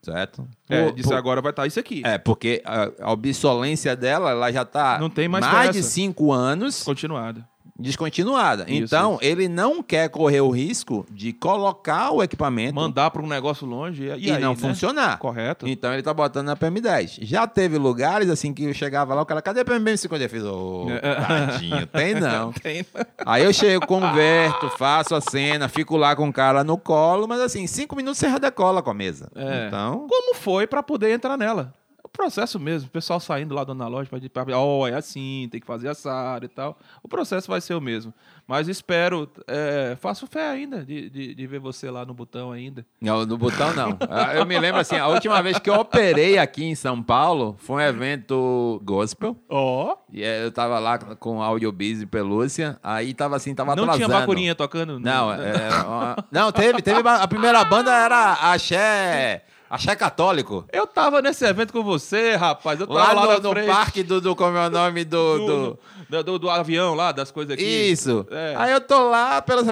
B: certo?
A: É, por, disse por, agora vai estar tá isso aqui.
B: É, porque a, a obsolência dela, ela já está
A: Não tem mais,
B: mais de cinco anos.
A: Continuada
B: descontinuada. Isso, então, isso. ele não quer correr o risco de colocar o equipamento.
A: Mandar para um negócio longe
B: e, e aí, não né? funcionar.
A: Correto.
B: Então, ele está botando na PM10. Já teve lugares assim que eu chegava lá, o cara, cadê a PM50? Eu fiz, ô, oh, tadinho, tem não. tem não. Aí eu chego, converto, faço a cena, fico lá com o cara no colo, mas assim, cinco minutos você já decola com a mesa. É. Então.
A: Como foi para poder entrar nela? Processo mesmo, o pessoal saindo lá da loja para ó, oh, é assim, tem que fazer assado e tal. O processo vai ser o mesmo. Mas espero, é, faço fé ainda de, de, de, ver você lá no botão ainda.
B: Não, no botão não. Ah, eu me lembro assim, a última vez que eu operei aqui em São Paulo foi um evento gospel.
A: Ó. Oh.
B: E eu tava lá com Audiobiz e Pelúcia, aí tava assim, tava
A: não
B: atrasando.
A: Não tinha bacurinha tocando?
B: Não, não, é, não teve, teve, a primeira banda era Axé... Axé católico.
A: Eu tava nesse evento com você, rapaz. Eu tava
B: lá, lá no, no parque do, do. Como é o nome do.
A: do, do, do, do avião lá, das coisas aqui.
B: Isso. É. Aí eu tô lá pela.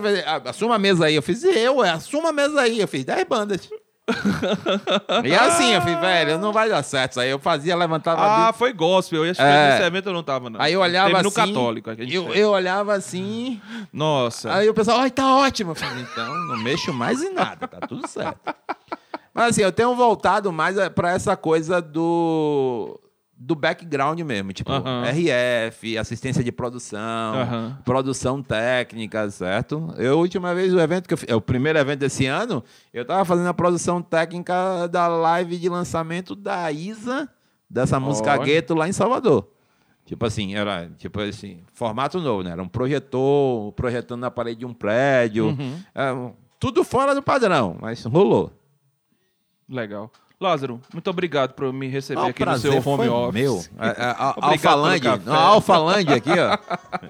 B: Assuma a mesa aí. Eu fiz, eu, assuma a mesa aí. Eu fiz 10 bandas. e assim, eu fiz, velho, não vai dar certo isso aí. Eu fazia, levantava.
A: Ah, foi gospel. Eu acho que é. nesse evento eu não tava, não.
B: Aí eu olhava Teve
A: assim. no católico.
B: Eu, eu olhava assim.
A: Nossa.
B: Aí o pessoal, ai, tá ótimo. Eu falei, então, não mexo mais em nada, tá tudo certo. Mas assim, eu tenho voltado mais eh, para essa coisa do do background mesmo, tipo RF, assistência de produção, produção técnica, certo? Eu, última vez, o evento que eu fiz, é o primeiro evento desse ano, eu tava fazendo a produção técnica da live de lançamento da Isa, dessa música Gueto lá em Salvador. Tipo assim, era tipo assim, formato novo, né? Era um projetor, projetando na parede de um prédio. Uhum. É, tudo fora do padrão, mas rolou.
A: Legal. Lázaro, muito obrigado por me receber aqui no seu home office.
B: Meu, a, a, a Alphalândia, a aqui, ó.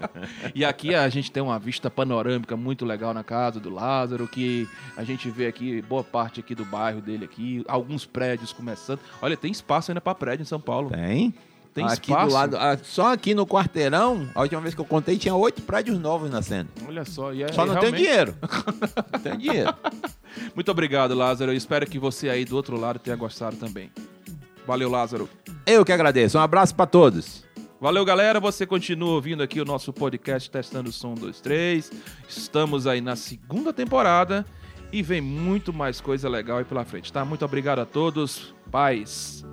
A: e aqui a gente tem uma vista panorâmica muito legal na casa do Lázaro, que a gente vê aqui boa parte aqui do bairro dele aqui, alguns prédios começando. Olha, tem espaço ainda para prédio em São Paulo.
B: Tem. Tem aqui espaço. do lado, ah, só aqui no quarteirão, a última vez que eu contei, tinha oito prédios novos nascendo.
A: Olha só, e é,
B: só não realmente... tem dinheiro. não tem dinheiro.
A: Muito obrigado, Lázaro. Eu espero que você aí do outro lado tenha gostado também. Valeu, Lázaro.
B: Eu que agradeço. Um abraço para todos.
A: Valeu, galera. Você continua ouvindo aqui o nosso podcast Testando o Som 23. Estamos aí na segunda temporada e vem muito mais coisa legal aí pela frente, tá? Muito obrigado a todos. Paz.